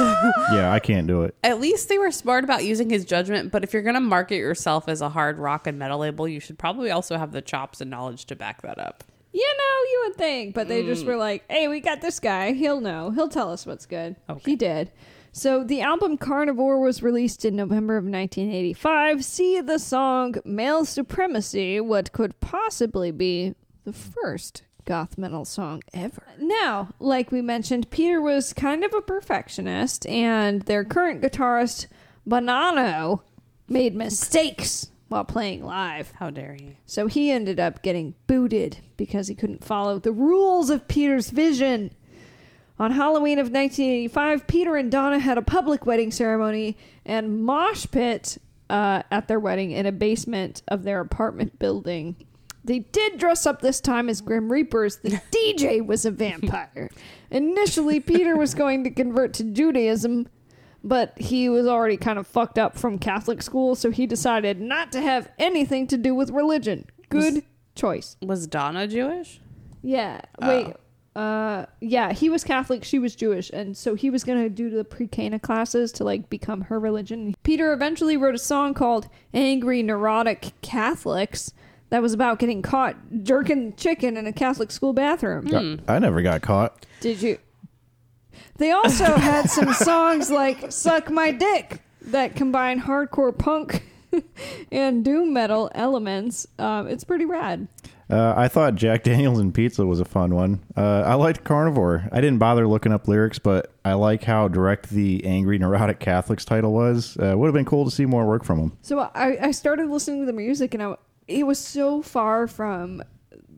yeah, I can't do it. at least they were smart about using his judgment. But if you're gonna market yourself as a hard rock and metal label, you should probably also have the chops and knowledge to back that up. You know, you would think, but they just mm. were like, "Hey, we got this guy. He'll know. He'll tell us what's good." Okay. He did. So the album Carnivore was released in November of 1985. See the song "Male Supremacy," what could possibly be the first goth metal song ever. Now, like we mentioned, Peter was kind of a perfectionist, and their current guitarist Bonanno made mistakes while playing live. How dare he? So he ended up getting booted because he couldn't follow the rules of Peter's vision. On Halloween of 1985, Peter and Donna had a public wedding ceremony and mosh pit uh, at their wedding in a basement of their apartment building. They did dress up this time as Grim Reapers. The DJ was a vampire. Initially, Peter was going to convert to Judaism, but he was already kind of fucked up from Catholic school, so he decided not to have anything to do with religion. Good choice. Was Donna Jewish? Yeah. Wait. Uh, yeah, he was Catholic, she was Jewish, and so he was gonna do the pre-Cana classes to like become her religion. Peter eventually wrote a song called "Angry Neurotic Catholics" that was about getting caught jerking chicken in a Catholic school bathroom. I never got caught. Did you? They also had some songs like "Suck My Dick" that combine hardcore punk and doom metal elements. Um, it's pretty rad. Uh, I thought Jack Daniels and Pizza was a fun one. Uh, I liked Carnivore. I didn't bother looking up lyrics, but I like how direct the Angry Neurotic Catholics title was. Uh, would have been cool to see more work from them. So I, I started listening to the music and I, it was so far from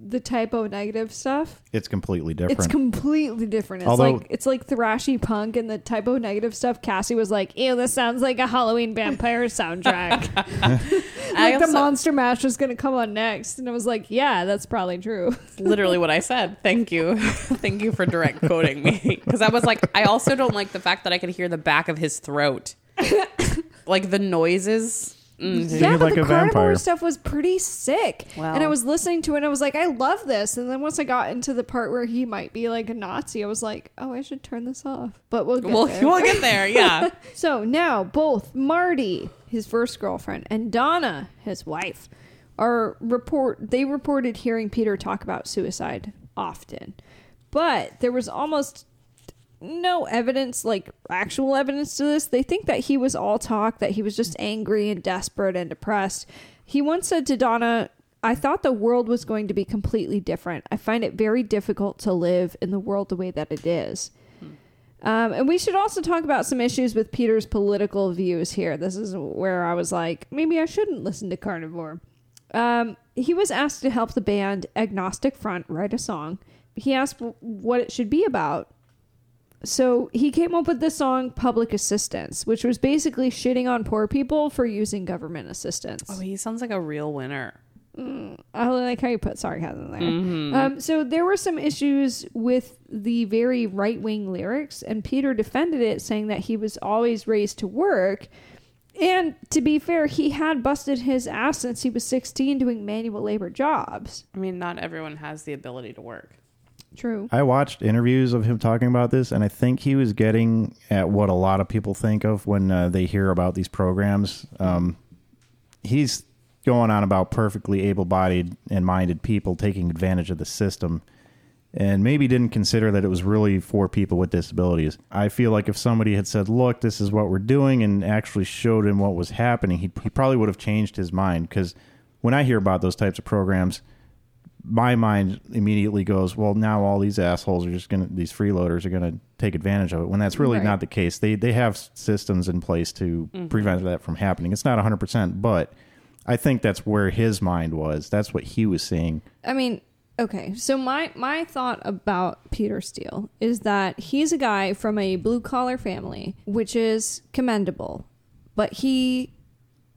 the Type O Negative stuff. It's completely different. It's completely different. It's Although- like it's like thrashy punk and the Type O Negative stuff. Cassie was like, "Ew, this sounds like a Halloween vampire soundtrack." I like the monster mash was gonna come on next, and I was like, "Yeah, that's probably true." literally what I said. Thank you. Thank you for direct quoting me. Because I was like, I also don't like the fact that I could hear the back of his throat. like the noises. Mm. Singing yeah, but like the a carnivore vampire. stuff was pretty sick. Wow. And I was listening to it, and I was like, "I love this." And then once I got into the part where he might be like a Nazi, I was like, "Oh, I should turn this off." But we'll get We'll, there. we'll get there. Yeah. So now both Marty, his first girlfriend, and Donna, his wife, are report they reported hearing Peter talk about suicide often. But there was almost no evidence, like actual evidence to this. They think that he was all talk, that he was just angry and desperate and depressed. He once said to Donna, I thought the world was going to be completely different. I find it very difficult to live in the world the way that it is. Um, and we should also talk about some issues with Peter's political views here. This is where I was like, maybe I shouldn't listen to Carnivore. Um, he was asked to help the band Agnostic Front write a song. He asked what it should be about. So he came up with the song Public Assistance, which was basically shitting on poor people for using government assistance. Oh, he sounds like a real winner. I like how you put sarcasm there. Um, so there were some issues with the very right wing lyrics, and Peter defended it, saying that he was always raised to work. And to be fair, he had busted his ass since he was 16 doing manual labor jobs. I mean, not everyone has the ability to work. True. I watched interviews of him talking about this, and I think he was getting at what a lot of people think of when uh, they hear about these programs. Um, he's going on about perfectly able-bodied and minded people taking advantage of the system, and maybe didn't consider that it was really for people with disabilities. I feel like if somebody had said, "Look, this is what we're doing," and actually showed him what was happening, he he probably would have changed his mind. Because when I hear about those types of programs, my mind immediately goes, well, now all these assholes are just gonna, these freeloaders are gonna take advantage of it. When that's really Right. not the case. They they have systems in place to mm-hmm. prevent that from happening. It's not hundred percent, but I think that's where his mind was. That's what he was seeing. I mean, okay. So my my thought about Peter Steele is that he's a guy from a blue collar family, which is commendable, but he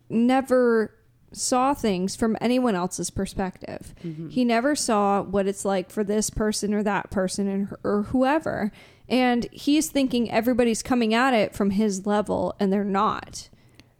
never saw things from anyone else's perspective. He never saw what it's like for this person or that person and or whoever. And he's thinking everybody's coming at it from his level and they're not.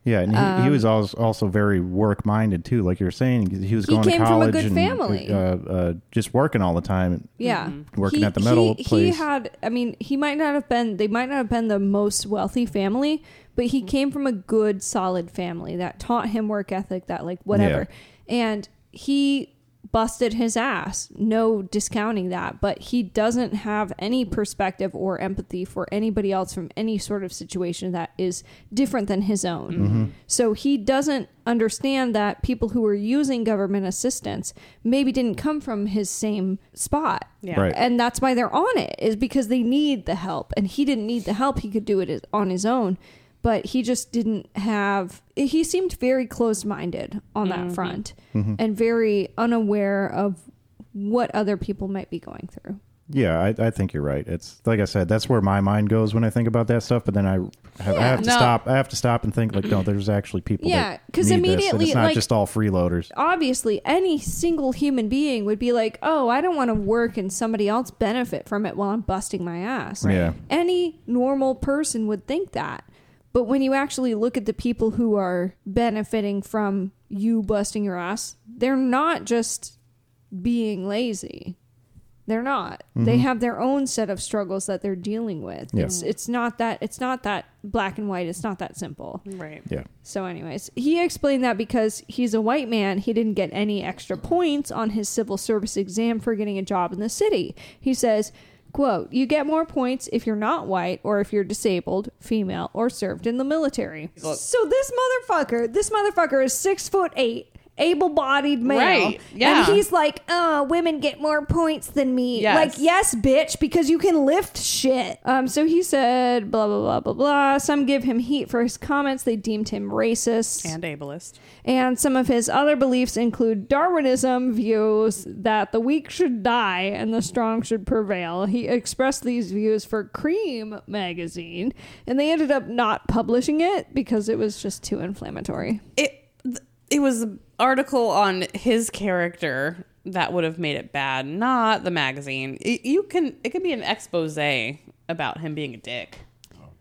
Yeah, and he, Um, he was also, also very work minded too. Like you're saying, he was He going came to from a college good and family. uh, uh, just working all the time. Yeah, Working at the metal he, He had, I mean, he might not have been. They might not have been the most wealthy family, but he mm-hmm. came from a good, solid family that taught him work ethic. That like whatever, and he busted his ass. No discounting that, but he doesn't have any perspective or empathy for anybody else from any sort of situation that is different than his own. Mm-hmm. Mm-hmm. So he doesn't understand that people who are using government assistance maybe didn't come from his same spot. Yeah. Right. And that's why they're on it is because they need the help and he didn't need the help. He could do it on his own, but he just didn't have he seemed very closed-minded on that mm-hmm. front mm-hmm. and very unaware of what other people might be going through. Yeah, I, I think you're right. It's like I said, that's where my mind goes when I think about that stuff. But then I have, I have to No. stop. I have to stop and think like, no, there's actually people. Yeah, that 'cause need this, immediately, it's not like- just all freeloaders. obviously any single human being would be like, "Oh, I don't want to work and somebody else benefit from it while I'm busting my ass." Yeah. Any normal person would think that. But when you actually look at the people who are benefiting from you busting your ass, they're not just being lazy. They're not. They mm-hmm. have their own set of struggles that they're dealing with. Yeah. It's it's not that it's not that black and white. It's not that simple. Right. Yeah. So, anyways, he explained that because he's a white man, he didn't get any extra points on his civil service exam for getting a job in the city. He says, quote, you get more points if you're not white or if you're disabled, female, or served in the military. So this motherfucker, this motherfucker is six foot eight able-bodied male. Right, yeah. And he's like, "Oh, women get more points than me." Yes. Like, yes, bitch, because you can lift shit. Um, so he said, blah blah blah blah blah. Some give him heat for his comments. They deemed him racist. And ableist. And some of his other beliefs include Darwinism views that the weak should die and the strong should prevail. He expressed these views for Cream magazine, and they ended up not publishing it because it was just too inflammatory. It it was an article on his character that would have made it bad, not the magazine. It, you can it could be an expose about him being a dick.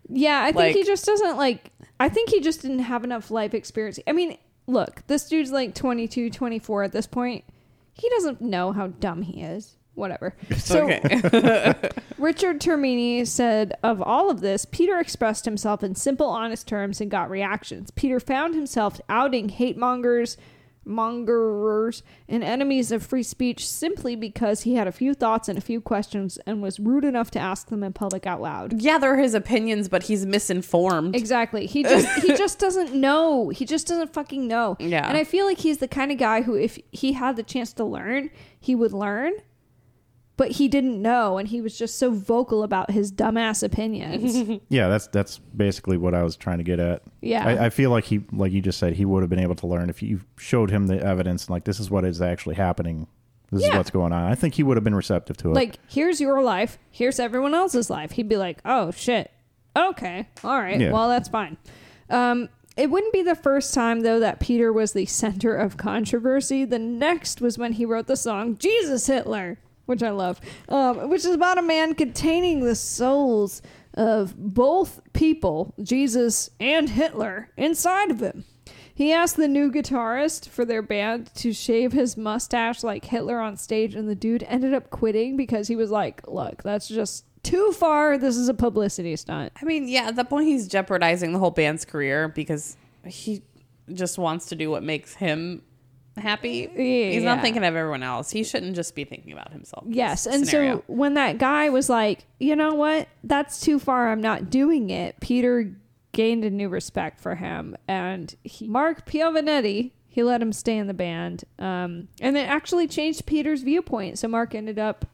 Yeah, I think Like- he just doesn't like. I think he just didn't have enough life experience. I mean, look, this dude's like 22, 24 at this point. He doesn't know how dumb he is. Whatever. So okay. Richard Termini said of all of this, Peter expressed himself in simple, honest terms and got reactions. Peter found himself outing hate mongers, mongerers, and enemies of free speech simply because he had a few thoughts and a few questions and was rude enough to ask them in public out loud. yeah, they're his opinions, but he's misinformed. Exactly. He just he just doesn't know. He just doesn't fucking know. Yeah. And I feel like he's the kind of guy who if he had the chance to learn, he would learn. But he didn't know and he was just so vocal about his dumbass opinions. Yeah, that's that's basically what I was trying to get at. Yeah. I, I feel like he, like you just said, he would have been able to learn if you showed him the evidence. Like this is what is actually happening. This is Yeah. what's going on. I think he would have been receptive to it. like, here's your life, here's everyone else's life. He'd be like, "Oh shit. Okay. All right. Yeah. Well, that's fine." Um it wouldn't be the first time though that Peter was the center of controversy. The next was when he wrote the song Jesus Hitler, which I love, um, which is about a man containing the souls of both people, Jesus and Hitler, inside of him. He asked the new guitarist for their band to shave his mustache like Hitler on stage, and the dude ended up quitting because he was like, Look, that's just too far. This is a publicity stunt. I mean, yeah, at that point he's jeopardizing the whole band's career because he just wants to do what makes him happy. He's Yeah. not thinking of everyone else. He shouldn't just be thinking about himself. Yes. And scenario. so when that guy was like, You know what? That's too far. I'm not doing it, Peter gained a new respect for him. And he, Mark Piovanetti, he let him stay in the band. Um, and it actually changed Peter's viewpoint. So Mark ended up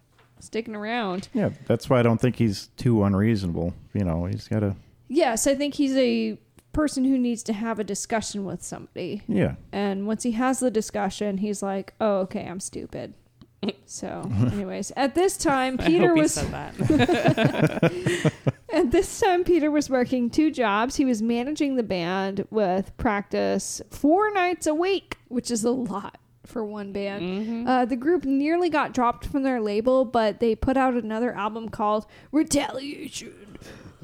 sticking around. yeah, that's why I don't think he's too unreasonable. You know, he's got to. Yes, I think he's a person who needs to have a discussion with somebody. Yeah, And once he has the discussion, he's like, "Oh, okay, I'm stupid." So, anyways, at this time, I Peter hope he was said that. at this time Peter was working two jobs. He was managing the band with practice four nights a week, which is a lot for one band. Uh, the group nearly got dropped from their label, but they put out another album called Retaliation.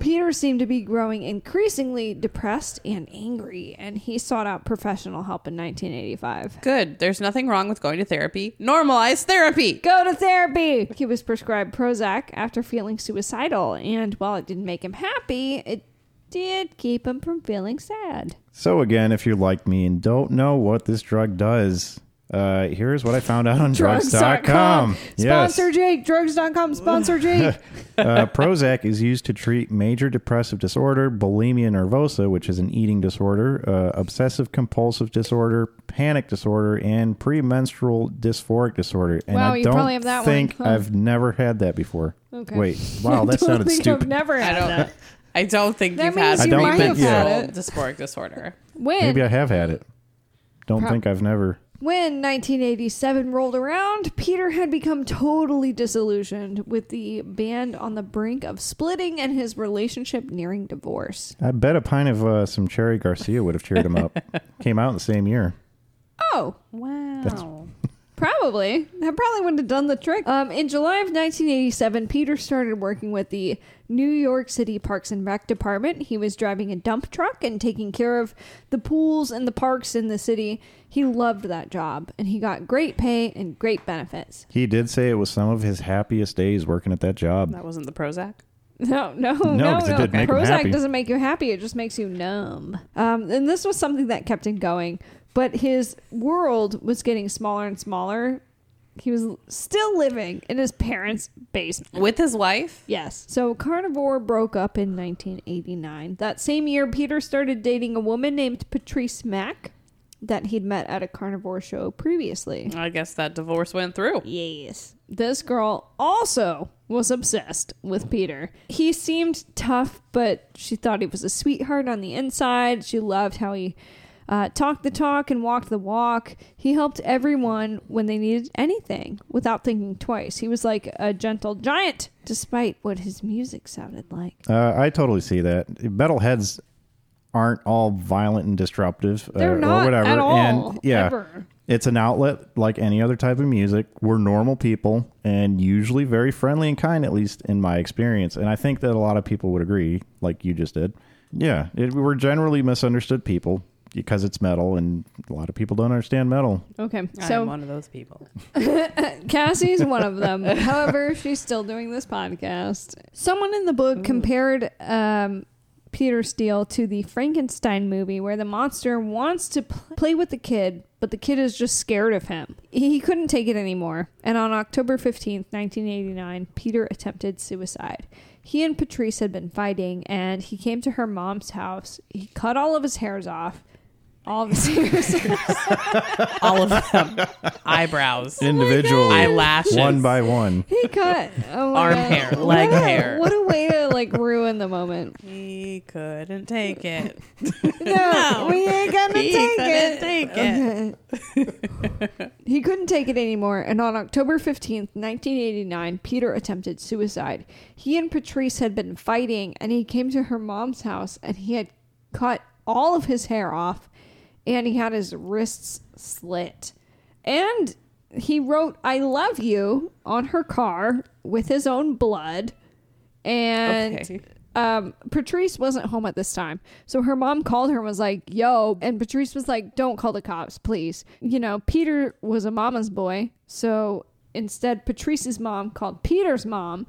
Peter seemed to be growing increasingly depressed and angry, and he sought out professional help in 1985. Good. There's nothing wrong with going to therapy. Normalize therapy. Go to therapy! He was prescribed Prozac after feeling suicidal, and while it didn't make him happy, it did keep him from feeling sad. So again, if you're like me and don't know what this drug does, uh, here's what I found out on drugs.com. Yes. Sponsor Jake. Drugs.com. Sponsor Jake. uh, Prozac is used to treat major depressive disorder, bulimia nervosa, which is an eating disorder, uh, obsessive compulsive disorder, panic disorder, and premenstrual dysphoric disorder. And Wow, I you don't probably have that one, think huh? I've never had that before. Okay. Wait, wow, that Don't sounded think stupid. I've never I had don't. that. I don't think That you've means had you I might don't have had it. dysphoric disorder. When? Maybe I have had it. Don't Prob- think I've never. When 1987 rolled around, Peter had become totally disillusioned with the band on the brink of splitting and his relationship nearing divorce. I bet a pint of uh, some Cherry Garcia would have cheered him up. Came out in the same year. Oh, Wow. Probably. That probably wouldn't have done the trick. Um, in July of 1987, Peter started working with the New York City Parks and Rec Department. He was driving a dump truck and taking care of the pools and the parks in the city. He loved that job, and he got great pay and great benefits. He did say it was some of his happiest days working at that job. That wasn't the Prozac. No, no, no, no. it didn't make Prozac doesn't make you happy. It just makes you numb. Um, and this was something that kept him going. But his world was getting smaller and smaller. He was still living in his parents' basement. With his wife? Yes. So Carnivore broke up in 1989. That same year, Peter started dating a woman named Patrice Mack. that he'd met at a carnivore show previously. I guess that divorce went through. Yes. This girl also was obsessed with Peter. He seemed tough, but she thought he was a sweetheart on the inside. She loved how he uh, talked the talk and walked the walk. He helped everyone when they needed anything without thinking twice. He was like a gentle giant, despite what his music sounded like. Uh, I totally see that. Metalheads aren't all violent and disruptive They're uh, not or whatever. at all, and yeah, ever. it's an outlet like any other type of music. We're normal people and usually very friendly and kind, at least in my experience. And I think that a lot of people would agree, like you just did. Yeah, it, we're generally misunderstood people because it's metal, and a lot of people don't understand metal. Okay, I'm so one of those people. Cassie's one of them. However, she's still doing this podcast. Someone in the book compared um, Peter Steele to the Frankenstein movie, where the monster wants to pl- play with the kid, but the kid is just scared of him. He couldn't take it anymore, and on October 15th, 1989, Peter attempted suicide. He and Patrice had been fighting, and he came to her mom's house. He cut all of his hairs off. All of his hairs. All of them. Eyebrows. Oh Individually, Eyelashes. one by one. He cut oh my Arm God. hair, What leg a- hair. What a way to like ruin the moment. He couldn't take it. No, we ain't gonna He take couldn't it. take it. He couldn't take it anymore, and on October 15th, 1989, Peter attempted suicide. He and Patrice had been fighting, and he came to her mom's house and he had cut all of his hair off and he had his wrists slit. And he wrote, I love you on her car with his own blood. And Okay. um, Patrice wasn't home at this time. So her mom called her and was like, yo. And Patrice was like, don't call the cops, please. You know, Peter was a mama's boy. So instead, Patrice's mom called Peter's mom.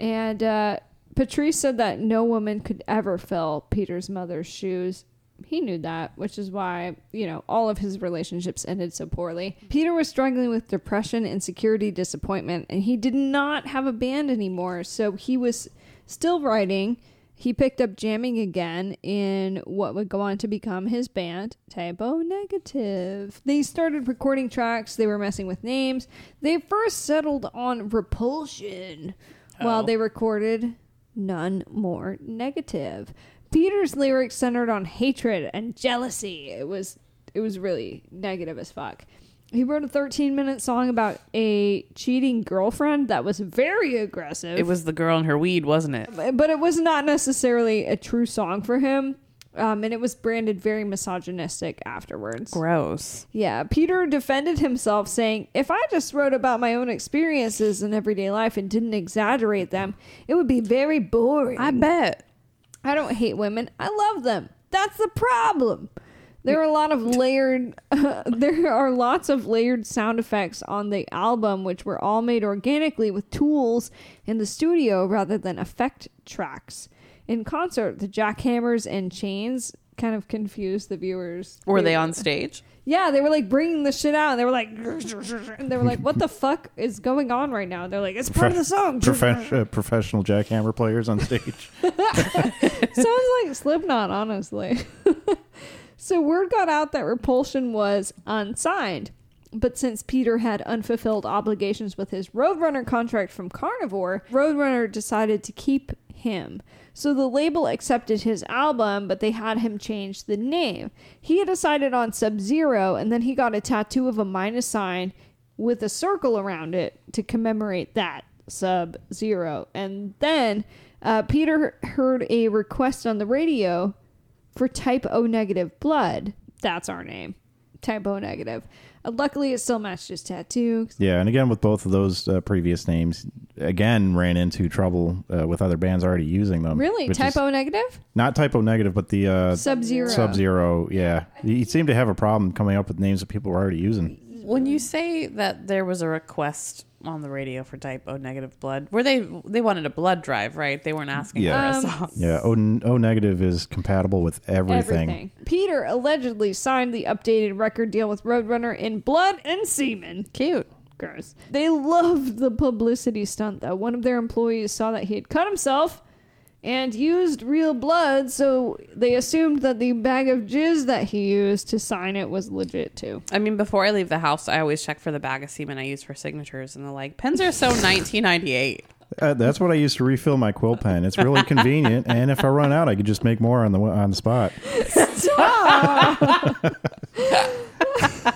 And uh, Patrice said that no woman could ever fill Peter's mother's shoes. He knew that, which is why, you know, all of his relationships ended so poorly. Peter was struggling with depression, insecurity, disappointment, and he did not have a band anymore. So he was still writing. He picked up jamming again in what would go on to become his band, Type O Negative. They started recording tracks, they were messing with names. They first settled on Repulsion while Oh. they recorded None More Negative. Peter's lyrics centered on hatred and jealousy. It was it was really negative as fuck. He wrote a 13 minute song about a cheating girlfriend that was very aggressive It was the girl and her weed, wasn't it? but it was not necessarily a true song for him. Um, and it was branded very misogynistic afterwards. Gross. Yeah, Peter defended himself, saying, If I just wrote about my own experiences in everyday life and didn't exaggerate them, it would be very boring. I bet. I don't hate women. I love them. That's the problem. There are a lot of layered there are lots of layered sound effects on the album which were all made organically with tools in the studio rather than effect tracks. In concert, the jackhammers and chains kind of confused the viewers. Were they on stage? Yeah, they were like bringing the shit out and they were like and they were like what the fuck is going on right now? They're like it's part of the song. Profe- uh, professional jackhammer players on stage. Sounds like Slipknot, honestly. so word got out that Repulsion was unsigned. But since Peter had unfulfilled obligations with his Roadrunner contract from Carnivore, Roadrunner decided to keep him. So the label accepted his album, but they had him change the name. He had decided on Sub Zero, and then he got a tattoo of a minus sign with a circle around it to commemorate that Sub Zero. And then uh, Peter heard a request on the radio for type O negative blood. That's our name. Type O negative. Uh, luckily, it still matched his tattoo. Yeah, and again with both of those uh, previous names, again ran into trouble uh, with other bands already using them. Really? which is O negative? not Type O Negative, but the uh, Sub Zero. Sub Zero. Yeah, he seemed to have a problem coming up with names that people were already using. When you say that there was a request on the radio for type O negative blood, were they they wanted a blood drive, right? They weren't asking Yeah. for a Um, song. Yeah, O, O negative is compatible with everything. Everything. Peter allegedly signed the updated record deal with Roadrunner in blood and semen. Cute. Gross. They loved the publicity stunt, though. One of their employees saw that he had cut himself and used real blood, so they assumed that the bag of jizz that he used to sign it was legit too. I mean, before I leave the house, I always check for the bag of semen I use for signatures, and they're like, pens are so 1998. Uh, that's what I used to refill my quill pen. It's really convenient, and if I run out, I could just make more on the on the spot. Stop.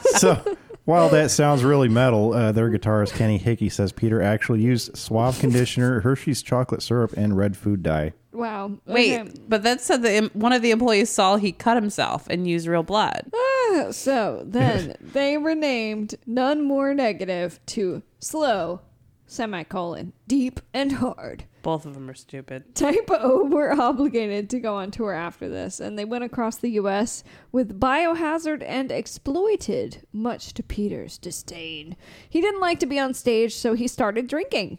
so, while that sounds really metal, uh, their guitarist Kenny Hickey says Peter actually used Suave conditioner, Hershey's chocolate syrup, and red food dye. Wow. Wait, Okay. but that said that one of the employees saw he cut himself and used real blood. Ah, so then they renamed none more negative to slow, semicolon, deep and hard. Both of them are stupid. Type O were obligated to go on tour after this, and they went across the U.S. with Biohazard and Exploited, much to Peter's disdain. He didn't like to be on stage, so he started drinking.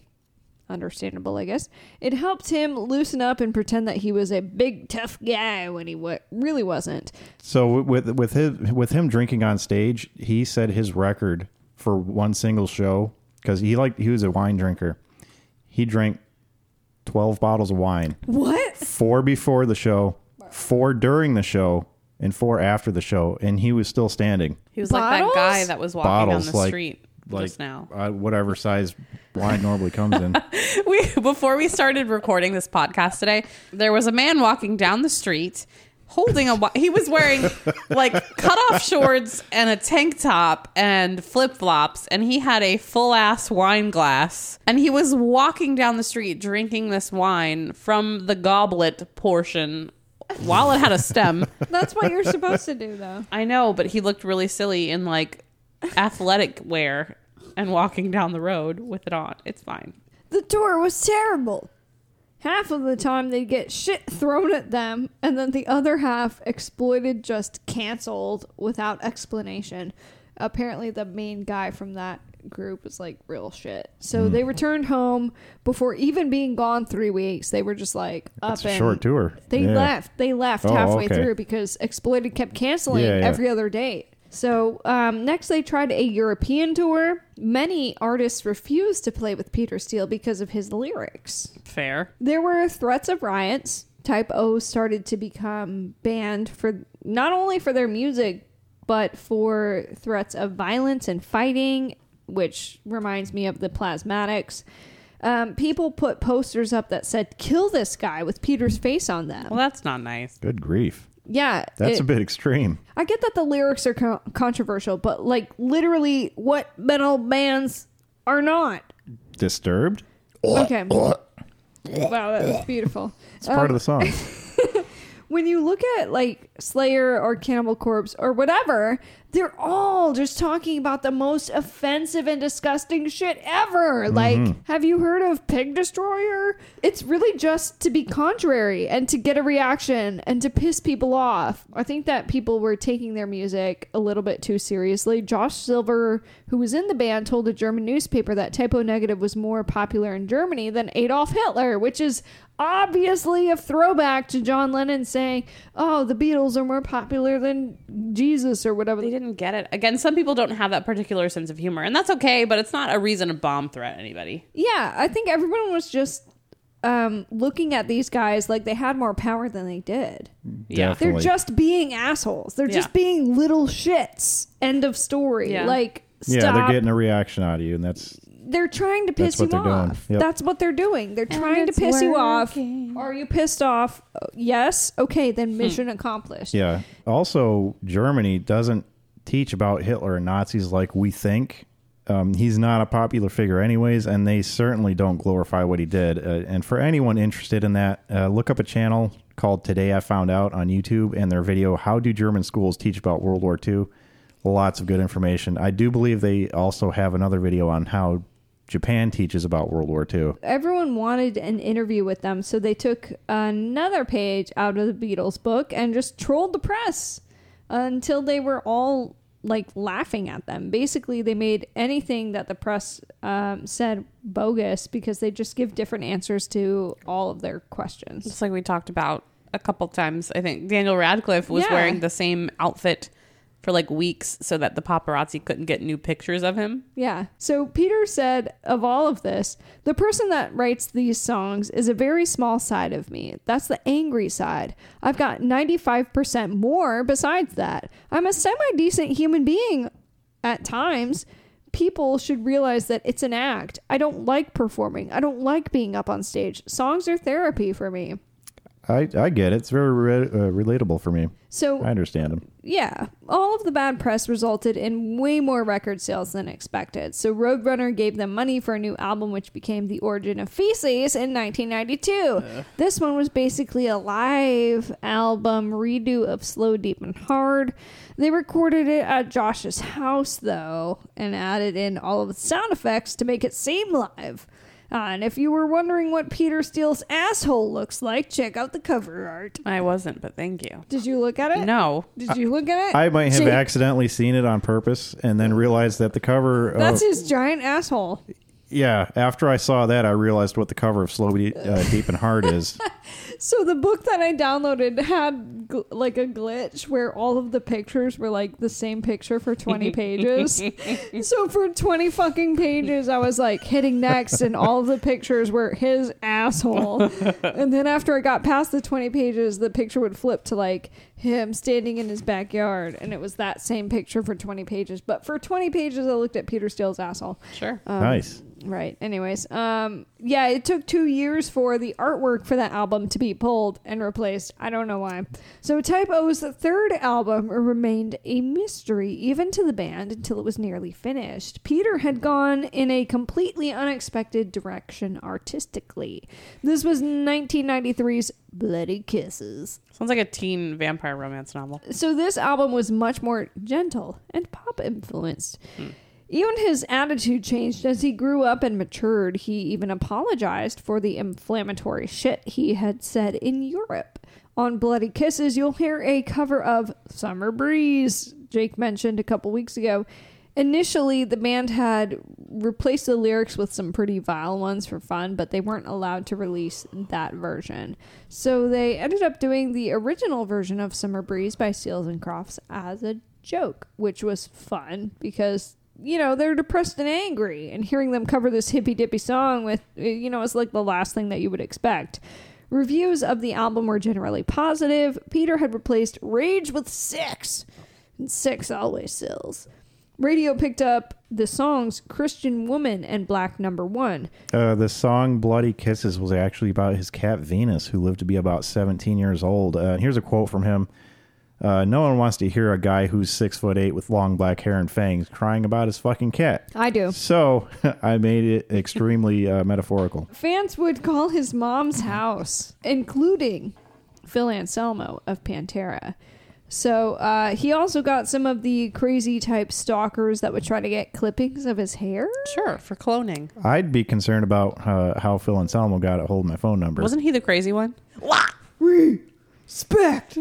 Understandable, I guess. It helped him loosen up and pretend that he was a big tough guy when he wa- really wasn't. So with with his with him drinking on stage, he said his record for one single show because he liked he was a wine drinker. He drank twelve bottles of wine, What? four before the show, four during the show, and four after the show, and he was still standing. He was like that guy that was walking Bottles, down the like- street Like just now. uh, whatever size wine normally comes in. we before we started recording this podcast today, there was a man walking down the street holding a. He was wearing like cut off shorts and a tank top and flip flops, and he had a full ass wine glass, and he was walking down the street drinking this wine from the goblet portion while it had a stem. That's what you're supposed to do, though. I know, but he looked really silly in like athletic wear and walking down the road with it on. It's fine. The tour was terrible. Half of the time they'd get shit thrown at them, and then the other half exploited just canceled without explanation. Apparently, the main guy from that group was like real shit. So hmm. they returned home before even being gone three weeks. They were just like up It's a and short tour. they Yeah. left. They left Oh, halfway okay. through because Exploited kept canceling Yeah, yeah. every other date. So um, next, they tried a European tour. Many artists refused to play with Peter Steele because of his lyrics. Fair. There were threats of riots. Type O started to become banned for not only for their music, but for threats of violence and fighting, which reminds me of the Plasmatics. Um, people put posters up that said "Kill this guy" with Peter's face on them. Well, that's not nice. Good grief. Yeah, That's it- a bit extreme. I get that the lyrics are co- controversial, but like literally, what metal bands are not? Disturbed. Okay. wow, that was beautiful. It's part of the song. Um, when you look at like Slayer or Cannibal Corpse or whatever, they're all just talking about the most offensive and disgusting shit ever. Mm-hmm. Like, have you heard of Pig Destroyer? It's really just to be contrary and to get a reaction and to piss people off. I think that people were taking their music a little bit too seriously. Josh Silver, who was in the band, told a German newspaper that Type O Negative was more popular in Germany than Adolf Hitler, which is obviously a throwback to John Lennon saying, "Oh, the Beatles are more popular than Jesus or whatever." They didn't get it. Again, some people don't have that particular sense of humor, and that's okay, but it's not a reason to bomb threat anybody. Yeah, I think everyone was just um, looking at these guys like they had more power than they did. Yeah. They're just being assholes. They're just Yeah. being little shits. End of story. Yeah. Like, stop. Yeah, they're getting a reaction out of you, and that's they're trying to piss That's what you they're doing. off. Yep. That's what they're doing. They're trying to it's piss you off. working. Are you pissed off? Uh, Yes. Okay, then mission accomplished. yeah. Also, Germany doesn't teach about Hitler and Nazis like we think. Um, he's not a popular figure, anyways, and they certainly don't glorify what he did. Uh, and for anyone interested in that, uh, look up a channel called Today I Found Out on YouTube and their video, How Do German Schools Teach About World War II? Lots of good information. I do believe they also have another video on how Japan teaches about World War II. Everyone wanted an interview with them, so they took another page out of the Beatles book and just trolled the press until they were all like laughing at them. Basically, they made anything that the press um, said bogus because they just give different answers to all of their questions. Just like we talked about a couple times. I think Daniel Radcliffe was Yeah. wearing the same outfit for like weeks so that the paparazzi couldn't get new pictures of him. Yeah. So Peter said of all of this, the person that writes these songs is a very small side of me. That's the angry side. I've got 95% more besides that. I'm a semi decent human being at times. People should realize that it's an act. I don't like performing. I don't like being up on stage. Songs are therapy for me. I, I get it. It's very re- uh, relatable for me. So I understand him. yeah, all of the bad press resulted in way more record sales than expected. So Roadrunner gave them money for a new album, which became The Origin of Feces in 1992. This one was basically a live album redo of Slow, Deep, and Hard. They recorded it at Josh's house, though, and added in all of the sound effects to make it seem live. Uh, and if you were wondering what Peter Steele's asshole looks like, check out the cover art. I wasn't, but thank you. Did you look at it? No. Did you look at it? I might have See, accidentally seen it on purpose and then realized that the cover. That's of, his giant asshole. Yeah. After I saw that, I realized what the cover of Slow Deep, uh, Deep and Hard is. So the book that I downloaded had gl- like a glitch where all of the pictures were like the same picture for 20 pages. so for 20 fucking pages I was like hitting next and all of the pictures were his asshole. and then after I got past the 20 pages the picture would flip to like him standing in his backyard and it was that same picture for 20 pages. But for 20 pages I looked at Peter Steele's asshole. Sure. Um, nice. Right. Anyways, um, yeah, it took two years for the artwork for that album to be pulled and replaced. I don't know why. So Type O's third album remained a mystery even to the band until it was nearly finished. Peter had gone in a completely unexpected direction artistically. This was 1993's Bloody Kisses. Sounds like a teen vampire romance novel. So this album was much more gentle and pop influenced. Hmm. Even his attitude changed as he grew up and matured. He even apologized for the inflammatory shit he had said in Europe. On Bloody Kisses, you'll hear a cover of Summer Breeze, Jake mentioned a couple weeks ago. Initially, the band had replaced the lyrics with some pretty vile ones for fun, but they weren't allowed to release that version. So they ended up doing the original version of Summer Breeze by Seals and Crofts as a joke, which was fun because you know they're depressed and angry, and hearing them cover this hippy dippy song with you know it's like the last thing that you would expect. Reviews of the album were generally positive. Peter had replaced Rage with Six, and Six always sells. Radio picked up the songs Christian Woman and Black Number One. Uh, the song Bloody Kisses was actually about his cat Venus, who lived to be about 17 years old. Uh, here's a quote from him uh, No one wants to hear a guy who's six foot eight with long black hair and fangs crying about his fucking cat. I do. So I made it extremely uh, metaphorical. Fans would call his mom's house, including Phil Anselmo of Pantera. So uh, he also got some of the crazy type stalkers that would try to get clippings of his hair. Sure, for cloning. I'd be concerned about uh, how Phil Anselmo got a hold of my phone number. Wasn't he the crazy one? What? Respect.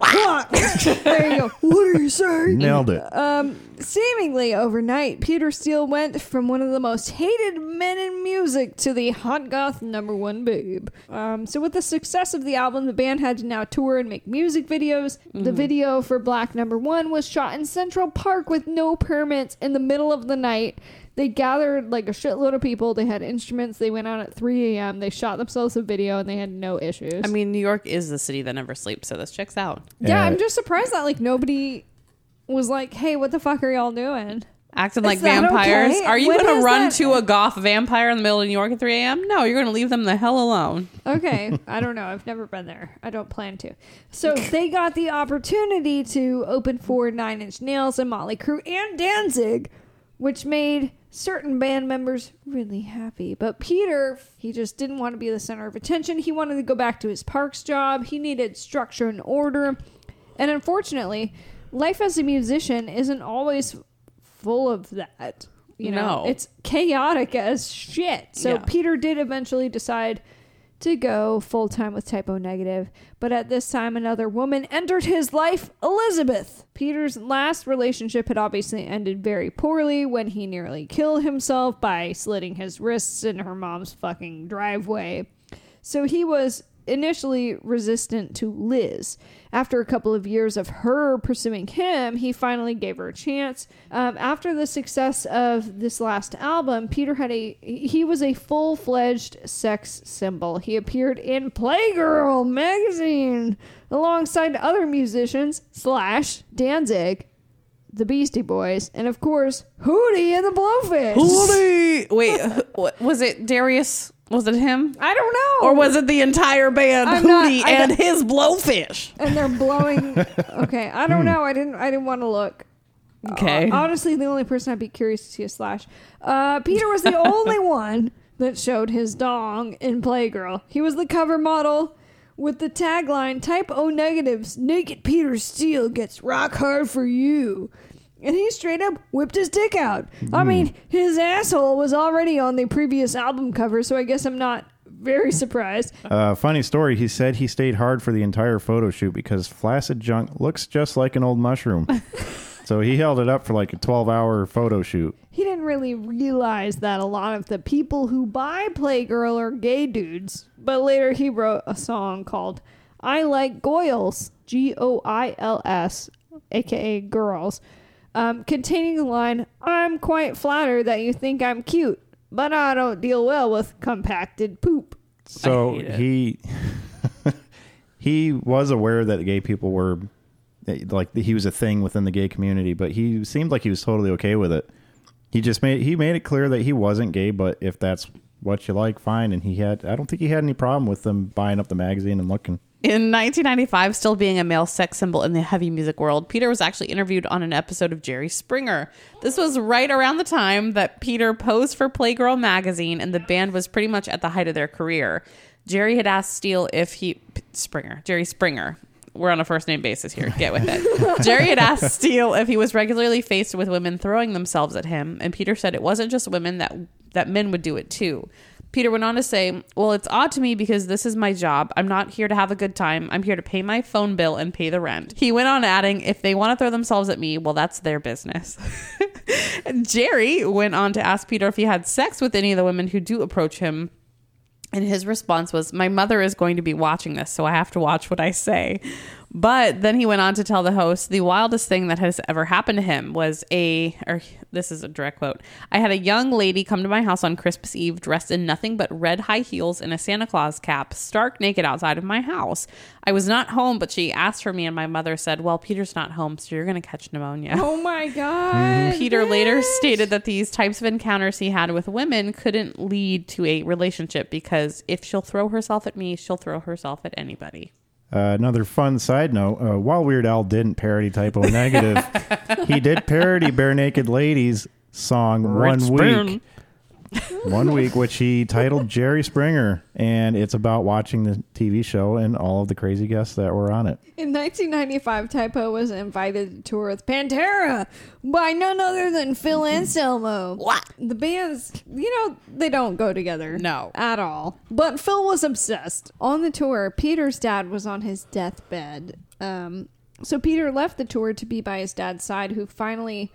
What? there you go. What are you saying? Nailed it. Um, seemingly overnight, Peter Steele went from one of the most hated men in music to the hot goth number one babe. Um, so with the success of the album, the band had to now tour and make music videos. The video for Black Number One was shot in Central Park with no permits in the middle of the night. They gathered like a shitload of people. They had instruments. They went out at 3 a.m. They shot themselves a video and they had no issues. I mean, New York is the city that never sleeps, so this checks out. yeah, I'm just surprised that like nobody was like, "Hey, what the fuck are y'all doing?" Acting like vampires. okay? Are you going to run that- to a goth vampire in the middle of New York at 3 a.m.? No, you're going to leave them the hell alone. Okay, I don't know. I've never been there. I don't plan to. So they got the opportunity to open for Nine Inch Nails and Motley Crue and Danzig, which made certain band members really happy. But Peter, he just didn't want to be the center of attention. He wanted to go back to his parks job. He needed structure and order. And unfortunately, life as a musician isn't always full of that. You know, No. it's chaotic as shit. So Yeah. Peter did eventually decide to go full time with Type O Negative, but at this time another woman entered his life, Elizabeth. Peter's last relationship had obviously ended very poorly when he nearly killed himself by slitting his wrists in her mom's fucking driveway. So he was initially resistant to Liz. After a couple of years of her pursuing him, he finally gave her a chance. Um, after the success of this last album, Peter had a he was a full fledged sex symbol. He appeared in Playgirl magazine alongside other musicians slash Danzig, the Beastie Boys, and of course Hootie and the Blowfish. Hootie! Wait, was it Darius? Was it him? I don't know. Or was it the entire band, I'm not- Hootie I and don't- his blowfish? and they're blowing. Okay, I don't know. I didn't. I didn't want to look. Okay. Uh, honestly, the only person I'd be curious to see a slash. Uh, Peter was the only one that showed his dong in Playgirl. He was the cover model with the tagline "Type O negatives, naked Peter Steele gets rock hard for you." And he straight up whipped his dick out. I mean, his asshole was already on the previous album cover, so I guess I'm not very surprised. Uh, funny story. He said he stayed hard for the entire photo shoot because flaccid junk looks just like an old mushroom. so he held it up for like a 12 hour photo shoot. he didn't really realize that a lot of the people who buy Playgirl are gay dudes. But later he wrote a song called I Like Goils, G O I L S, aka Girls, um, containing the line I'm quite flattered that you think I'm cute, but I don't deal well with compacted poop. So he he was aware that gay people were like he was a thing within the gay community, but he seemed like he was totally okay with it. He just made he made it clear that he wasn't gay, but if that's what you like, fine. And he had I don't think he had any problem with them buying up the magazine and looking. In 1995, still being a male sex symbol in the heavy music world, Peter was actually interviewed on an episode of Jerry Springer. This was right around the time that Peter posed for Playgirl magazine, and the band was pretty much at the height of their career. Jerry had asked Steele if he Springer, Jerry Springer. We're on a first name basis here. Get with it. Jerry had asked Steele if he was regularly faced with women throwing themselves at him, and Peter said it wasn't just women that that men would do it too. Peter went on to say, Well, it's odd to me because this is my job. I'm not here to have a good time. I'm here to pay my phone bill and pay the rent. He went on adding, If they want to throw themselves at me, well, that's their business. Jerry went on to ask Peter if he had sex with any of the women who do approach him. And his response was, My mother is going to be watching this, so I have to watch what I say. But then he went on to tell the host the wildest thing that has ever happened to him was a, or this is a direct quote I had a young lady come to my house on Christmas Eve dressed in nothing but red high heels and a Santa Claus cap, stark naked outside of my house. I was not home, but she asked for me, and my mother said, Well, Peter's not home, so you're going to catch pneumonia. Oh my god. Peter later stated that these types of encounters he had with women couldn't lead to a relationship because if she'll throw herself at me, she'll throw herself at anybody. Uh, another fun side note: uh, while Weird Al didn't parody Type O Negative, he did parody Barenaked Ladies song one week. one week, which he titled Jerry Springer, and it's about watching the TV show and all of the crazy guests that were on it. In 1995, Type O was invited to tour with Pantera by none other than Phil Anselmo. What? The bands, you know, they don't go together. No. At all. But Phil was obsessed. On the tour, Peter's dad was on his deathbed. Um, so Peter left the tour to be by his dad's side, who finally,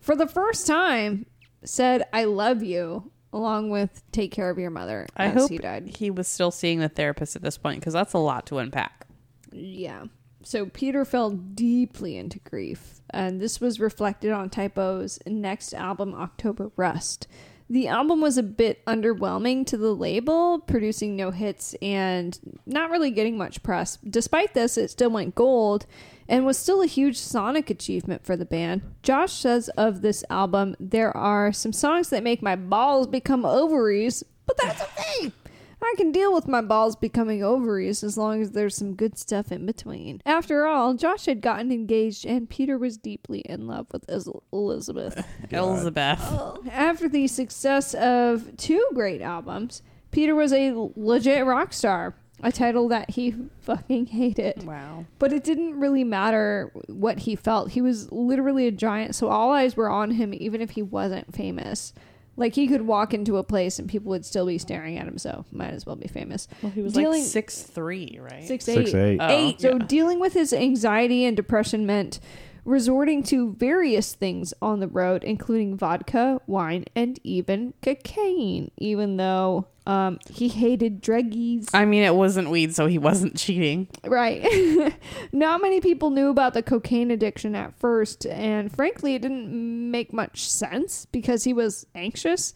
for the first time, said, I love you, along with take care of your mother. I as hope he died. he was still seeing the therapist at this point because that's a lot to unpack. Yeah. So Peter fell deeply into grief, and this was reflected on Type O's next album, October Rust. The album was a bit underwhelming to the label, producing no hits and not really getting much press. Despite this, it still went gold and was still a huge sonic achievement for the band. Josh says of this album, there are some songs that make my balls become ovaries, but that's okay. I can deal with my balls becoming ovaries as long as there's some good stuff in between. After all, Josh had gotten engaged and Peter was deeply in love with Ez- Elizabeth. Elizabeth. Oh. After the success of two great albums, Peter was a legit rock star, a title that he fucking hated. Wow. But it didn't really matter what he felt. He was literally a giant, so all eyes were on him, even if he wasn't famous. Like he could walk into a place and people would still be staring at him, so might as well be famous. Well, he was Dealing- like six three, right? Six eight. eight. Oh, Eight. So yeah. dealing with his anxiety and depression meant resorting to various things on the road, including vodka, wine, and even cocaine, even though um, he hated druggies. I mean, it wasn't weed, so he wasn't cheating. Right. Not many people knew about the cocaine addiction at first, and frankly, it didn't make much sense because he was anxious.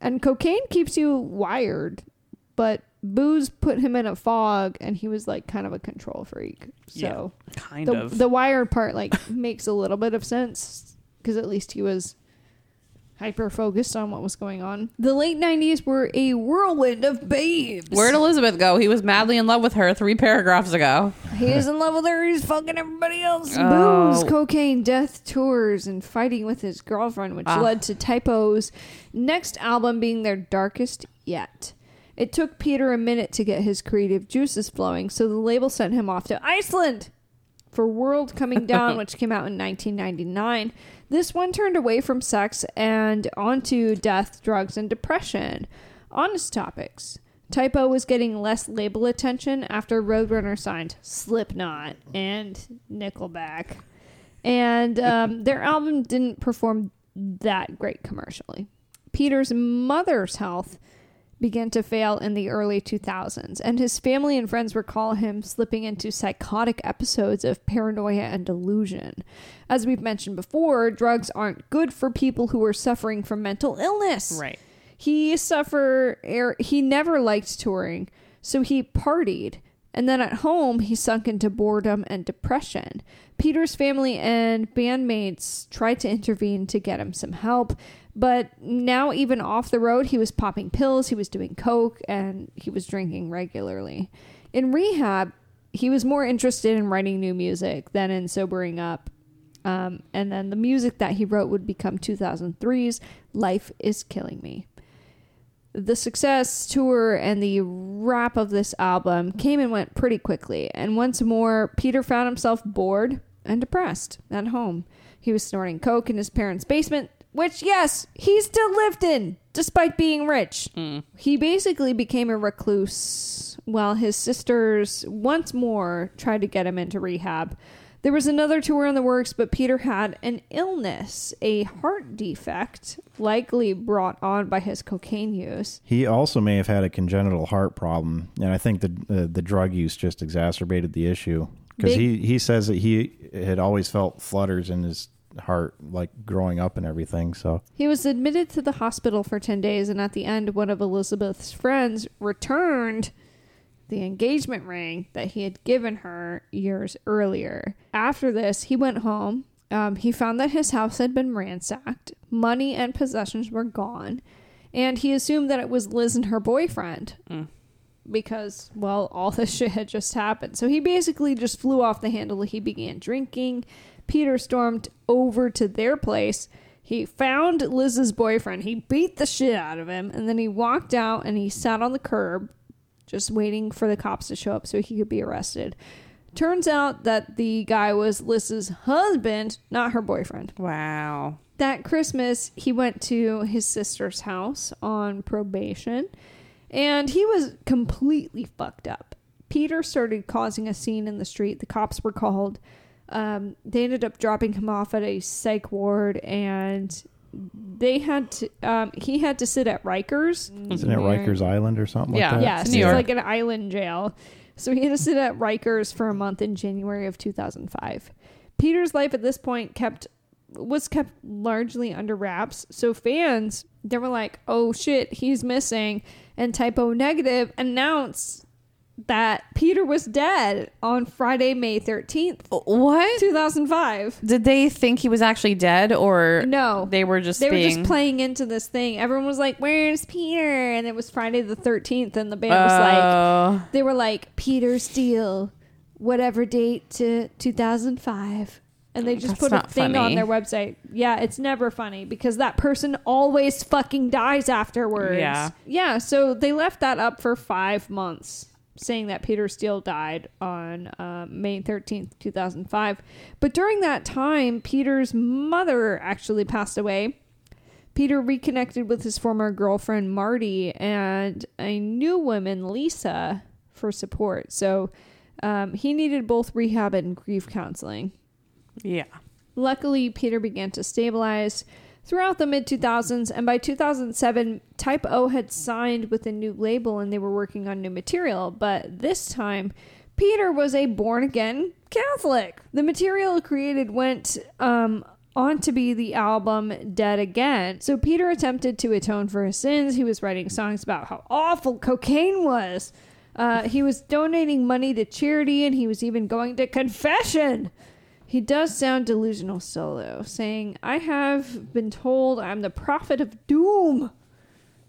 And cocaine keeps you wired, but booze put him in a fog, and he was like kind of a control freak. So Kind the, of. the wired part like makes a little bit of sense because at least he was hyper focused on what was going on. The late 90s were a whirlwind of babes. Where'd Elizabeth go? He was madly in love with her three paragraphs ago. He's in love with her. He's fucking everybody else. Oh. Booze, cocaine, death, tours, and fighting with his girlfriend, which Ah. led to Type O's next album being their darkest yet. It took Peter a minute to get his creative juices flowing, so the label sent him off to Iceland for World Coming Down, which came out in 1999. This one turned away from sex and onto death, drugs, and depression. Honest topics. Type O was getting less label attention after Roadrunner signed Slipknot and Nickelback. And um, their album didn't perform that great commercially. Peter's mother's health began to fail in the early 2000s, and his family and friends recall him slipping into psychotic episodes of paranoia and delusion. As we've mentioned before, drugs aren't good for people who are suffering from mental illness. Right. He suffer er, he never liked touring, so he partied. And then at home, he sunk into boredom and depression. Peter's family and bandmates tried to intervene to get him some help, but now, even off the road, he was popping pills, he was doing coke, and he was drinking regularly. In rehab, he was more interested in writing new music than in sobering up. Um, and then the music that he wrote would become 2003's Life is Killing Me. The success tour and the wrap of this album came and went pretty quickly, and once more, Peter found himself bored and depressed at home. He was snorting coke in his parents' basement, which, yes, he still lived in, despite being rich. Hmm. He basically became a recluse while his sisters once more tried to get him into rehab. There was another tour in the works, but Peter had an illness, a heart defect, likely brought on by his cocaine use. He also may have had a congenital heart problem, and I think the uh, the drug use just exacerbated the issue because he he says that he had always felt flutters in his heart like growing up and everything. So He was admitted to the hospital for 10 days, and at the end, one of Elizabeth's friends returned the engagement ring that he had given her years earlier. After this, he went home. Um, he found that his house had been ransacked, money and possessions were gone, and he assumed that it was Liz and her boyfriend because, well, all this shit had just happened. So he basically just flew off the handle. He began drinking. Peter stormed over to their place. He found Liz's boyfriend. He beat the shit out of him. And then he walked out and he sat on the curb, just waiting for the cops to show up so he could be arrested. Turns out that the guy was Liz's husband, not her boyfriend. Wow. That Christmas, he went to his sister's house on probation, and he was completely fucked up. Peter started causing a scene in the street. The cops were called. Um, they ended up dropping him off at a psych ward, and they had to. Um, he had to sit at Rikers. isn't it Rikers Island or something Yeah. like that? Yes, It's it's New York. like an island jail. So he had to sit at Rikers for a month in January of 2005. Peter's life at this point kept was kept largely under wraps. So fans, they were like, "Oh shit, he's missing," and Type O Negative announced that Peter was dead on Friday, May 13th, What? 2005. Did they think he was actually dead or No. they were just They were being just playing into this thing. Everyone was like, "Where's Peter?" And it was Friday the 13th and the band was like, Oh. they were like Peter Steele, whatever date to 2005. And they just That's put a not thing on funny. their website. Yeah, it's never funny because that person always fucking dies afterwards. Yeah. Yeah, so they left that up for five months, saying that Peter Steele died on um, May 13th, 2005. But during that time, Peter's mother actually passed away. Peter reconnected with his former girlfriend Marty and a new woman, Lisa, for support. So um, he needed both rehab and grief counseling. yeah. Luckily, Peter began to stabilize throughout the mid 2000s, and by 2007, Type O had signed with a new label and they were working on new material. But this time, Peter was a born again Catholic. The material created went um, on to be the album Dead Again. So Peter attempted to atone for his sins. He was writing songs about how awful cocaine was. Uh, he was donating money to charity and he was even going to confession. He does sound delusional solo, saying, I have been told I'm the prophet of doom.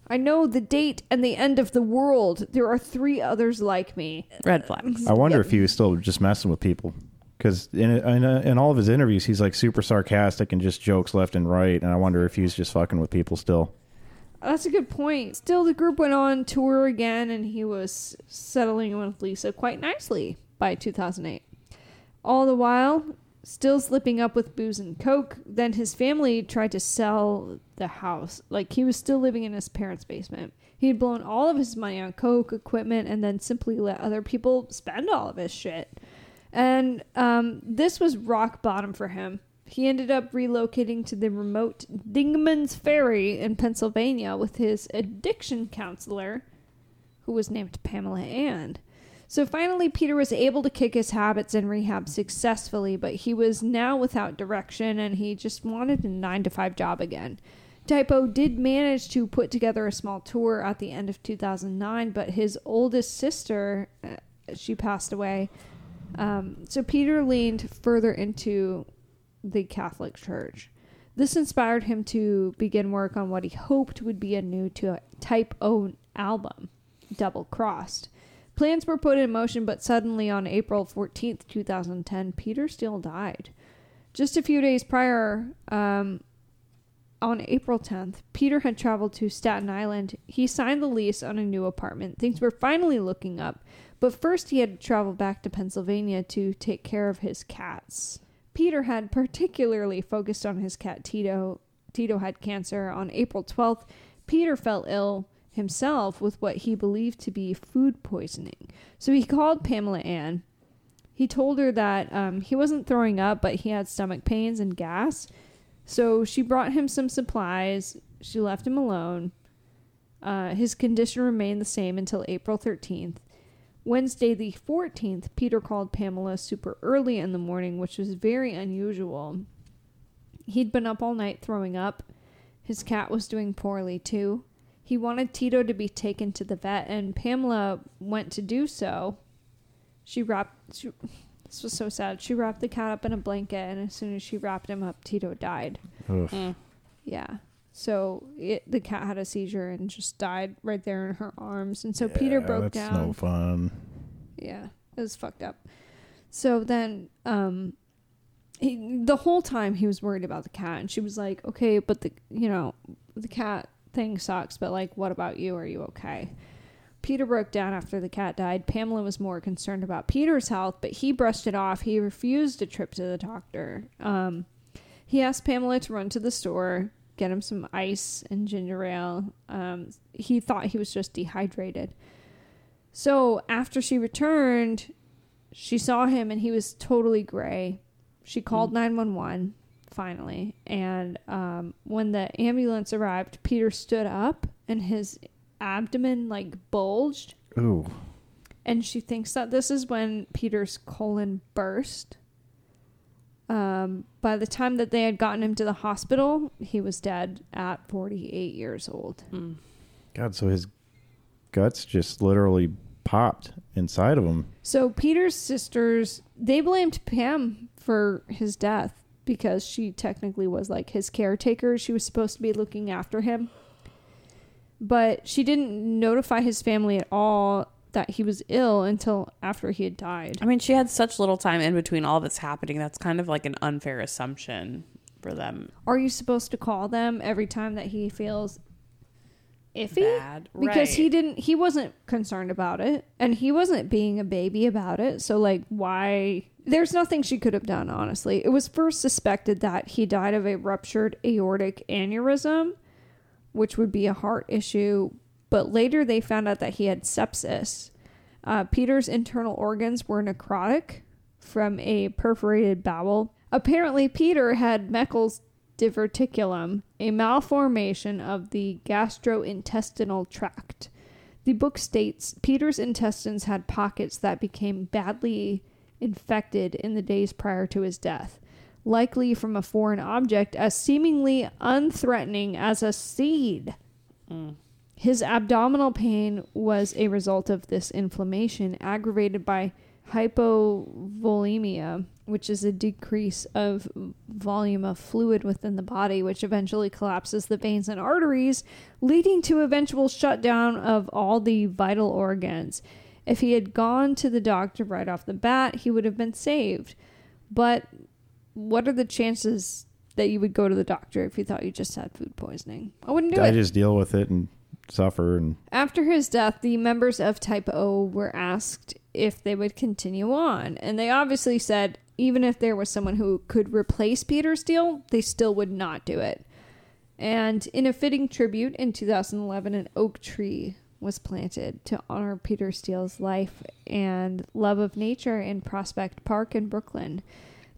I know the date and the end of the world. There are three others like me. Red flags. I wonder if he was still just messing with people. Because in, in, in all of his interviews, he's like super sarcastic and just jokes left and right. And I wonder if he's just fucking with people still. That's a good point. Still, the group went on tour again, and he was settling with Lisa quite nicely by 2008. All the while, still slipping up with booze and coke. Then his family tried to sell the house. Like he was still living in his parents' basement. He had blown all of his money on coke equipment and then simply let other people spend all of his shit. And um, this was rock bottom for him. He ended up relocating to the remote Dingman's Ferry in Pennsylvania with his addiction counselor, who was named Pamela Ann. So finally, Peter was able to kick his habits in rehab successfully, but he was now without direction and he just wanted a nine to five job again. Type O did manage to put together a small tour at the end of 2009, but his oldest sister, uh, she passed away. Um, so Peter leaned further into the Catholic Church. This inspired him to begin work on what he hoped would be a new to Type O album, Double Crossed. Plans were put in motion, but suddenly on April 14th, 2010, Peter Steele died. Just a few days prior, um, on April 10th, Peter had traveled to Staten Island. He signed the lease on a new apartment. Things were finally looking up, but first he had to travel back to Pennsylvania to take care of his cats. Peter had particularly focused on his cat Tito. Tito had cancer. On April 12th, Peter fell ill himself with what he believed to be food poisoning. So he called Pamela Ann. He told her that um, he wasn't throwing up, but he had stomach pains and gas. So she brought him some supplies. She left him alone. Uh, his condition remained the same until April 13th. Wednesday, the 14th, Peter called Pamela super early in the morning, which was very unusual. He'd been up all night throwing up. His cat was doing poorly too. He wanted Tito to be taken to the vet, and Pamela went to do so. She wrapped. She, this was so sad. She wrapped the cat up in a blanket, and as soon as she wrapped him up, Tito died. Mm. Yeah. So it, the cat had a seizure and just died right there in her arms, and so Peter Yeah, broke that's down. no fun. Yeah, it was fucked up. So then, um, he, the whole time he was worried about the cat, and she was like, "Okay, but the you know the cat thing sucks, but like, what about you? Are you okay?" Peter broke down after the cat died. Pamela was more concerned about Peter's health, but he brushed it off. He refused a trip to the doctor. Um, he asked Pamela to run to the store, get him some ice and ginger ale. Um, he thought he was just dehydrated. So after she returned, she saw him and he was totally gray. She called 911 finally. And um, when the ambulance arrived, Peter stood up and his abdomen like bulged. Ooh. And she thinks that this is when Peter's colon burst. Um, by the time that they had gotten him to the hospital, he was dead at 48 years old. Mm. God, so his guts just literally popped inside of him. So Peter's sisters they blamed Pam for his death because she technically was like his caretaker. She was supposed to be looking after him. But she didn't notify his family at all that he was ill until after he had died. I mean, she had such little time in between all this happening. That's kind of like an unfair assumption for them. Are you supposed to call them every time that he feels iffy? Bad, Because he didn't he wasn't concerned about it and he wasn't being a baby about it. So like why there's nothing she could have done honestly. It was first suspected that he died of a ruptured aortic aneurysm, which would be a heart issue, but later they found out that he had sepsis. Uh, Peter's internal organs were necrotic from a perforated bowel. Apparently, Peter had Meckel's diverticulum, a malformation of the gastrointestinal tract. The book states Peter's intestines had pockets that became badly infected in the days prior to his death, likely from a foreign object as seemingly unthreatening as a seed. Mm. His abdominal pain was a result of this inflammation, aggravated by hypovolemia, which is a decrease of volume of fluid within the body, which eventually collapses the veins and arteries, leading to eventual shutdown of all the vital organs. If he had gone to the doctor right off the bat, he would have been saved. But what are the chances that you would go to the doctor if you thought you just had food poisoning? I wouldn't do I it. just deal with it and suffer and After his death, the members of Type O were asked if they would continue on, and they obviously said even if there was someone who could replace Peter Steele, they still would not do it. And in a fitting tribute in 2011, an oak tree was planted to honor Peter Steele's life and love of nature in Prospect Park in Brooklyn.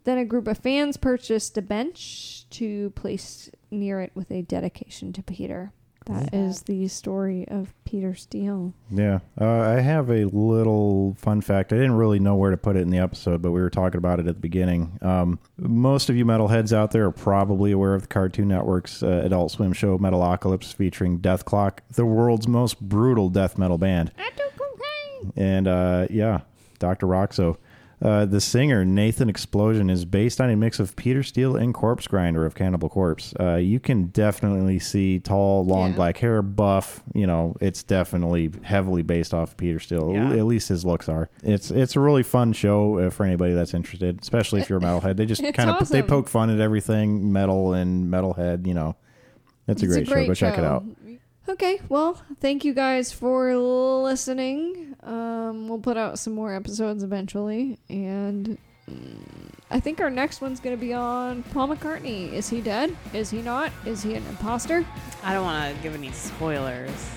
Then a group of fans purchased a bench to place near it with a dedication to Peter. That is the story of Peter Steele. Yeah, uh, I have a little fun fact. I didn't really know where to put it in the episode, but we were talking about it at the beginning. Um, most of you metalheads out there are probably aware of the Cartoon Network's uh, Adult Swim show Metalocalypse, featuring Dethklok, the world's most brutal death metal band. And uh, yeah, Dr. Rockso. Uh, the singer Nathan Explosion is based on a mix of Peter Steele and Corpsegrinder of Cannibal Corpse. Uh, you can definitely see tall, long Yeah. black hair, buff. You know, it's definitely heavily based off Peter Steele. Yeah. At least his looks are. It's it's a really fun show uh, for anybody that's interested, especially if you're a metalhead. They just It's kind of they awesome. poke fun at everything metal and metalhead. You know, it's a great, show. Go check it out. Okay, well, thank you guys for listening. Um, we'll put out some more episodes eventually, and mm, I think our next one's going to be on Paul McCartney. Is he dead? Is he not? Is he an imposter? I don't want to give any spoilers.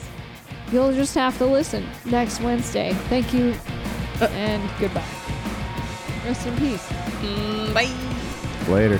You'll just have to listen next Wednesday. Thank you, and goodbye. Rest in peace. Mm, bye. Later.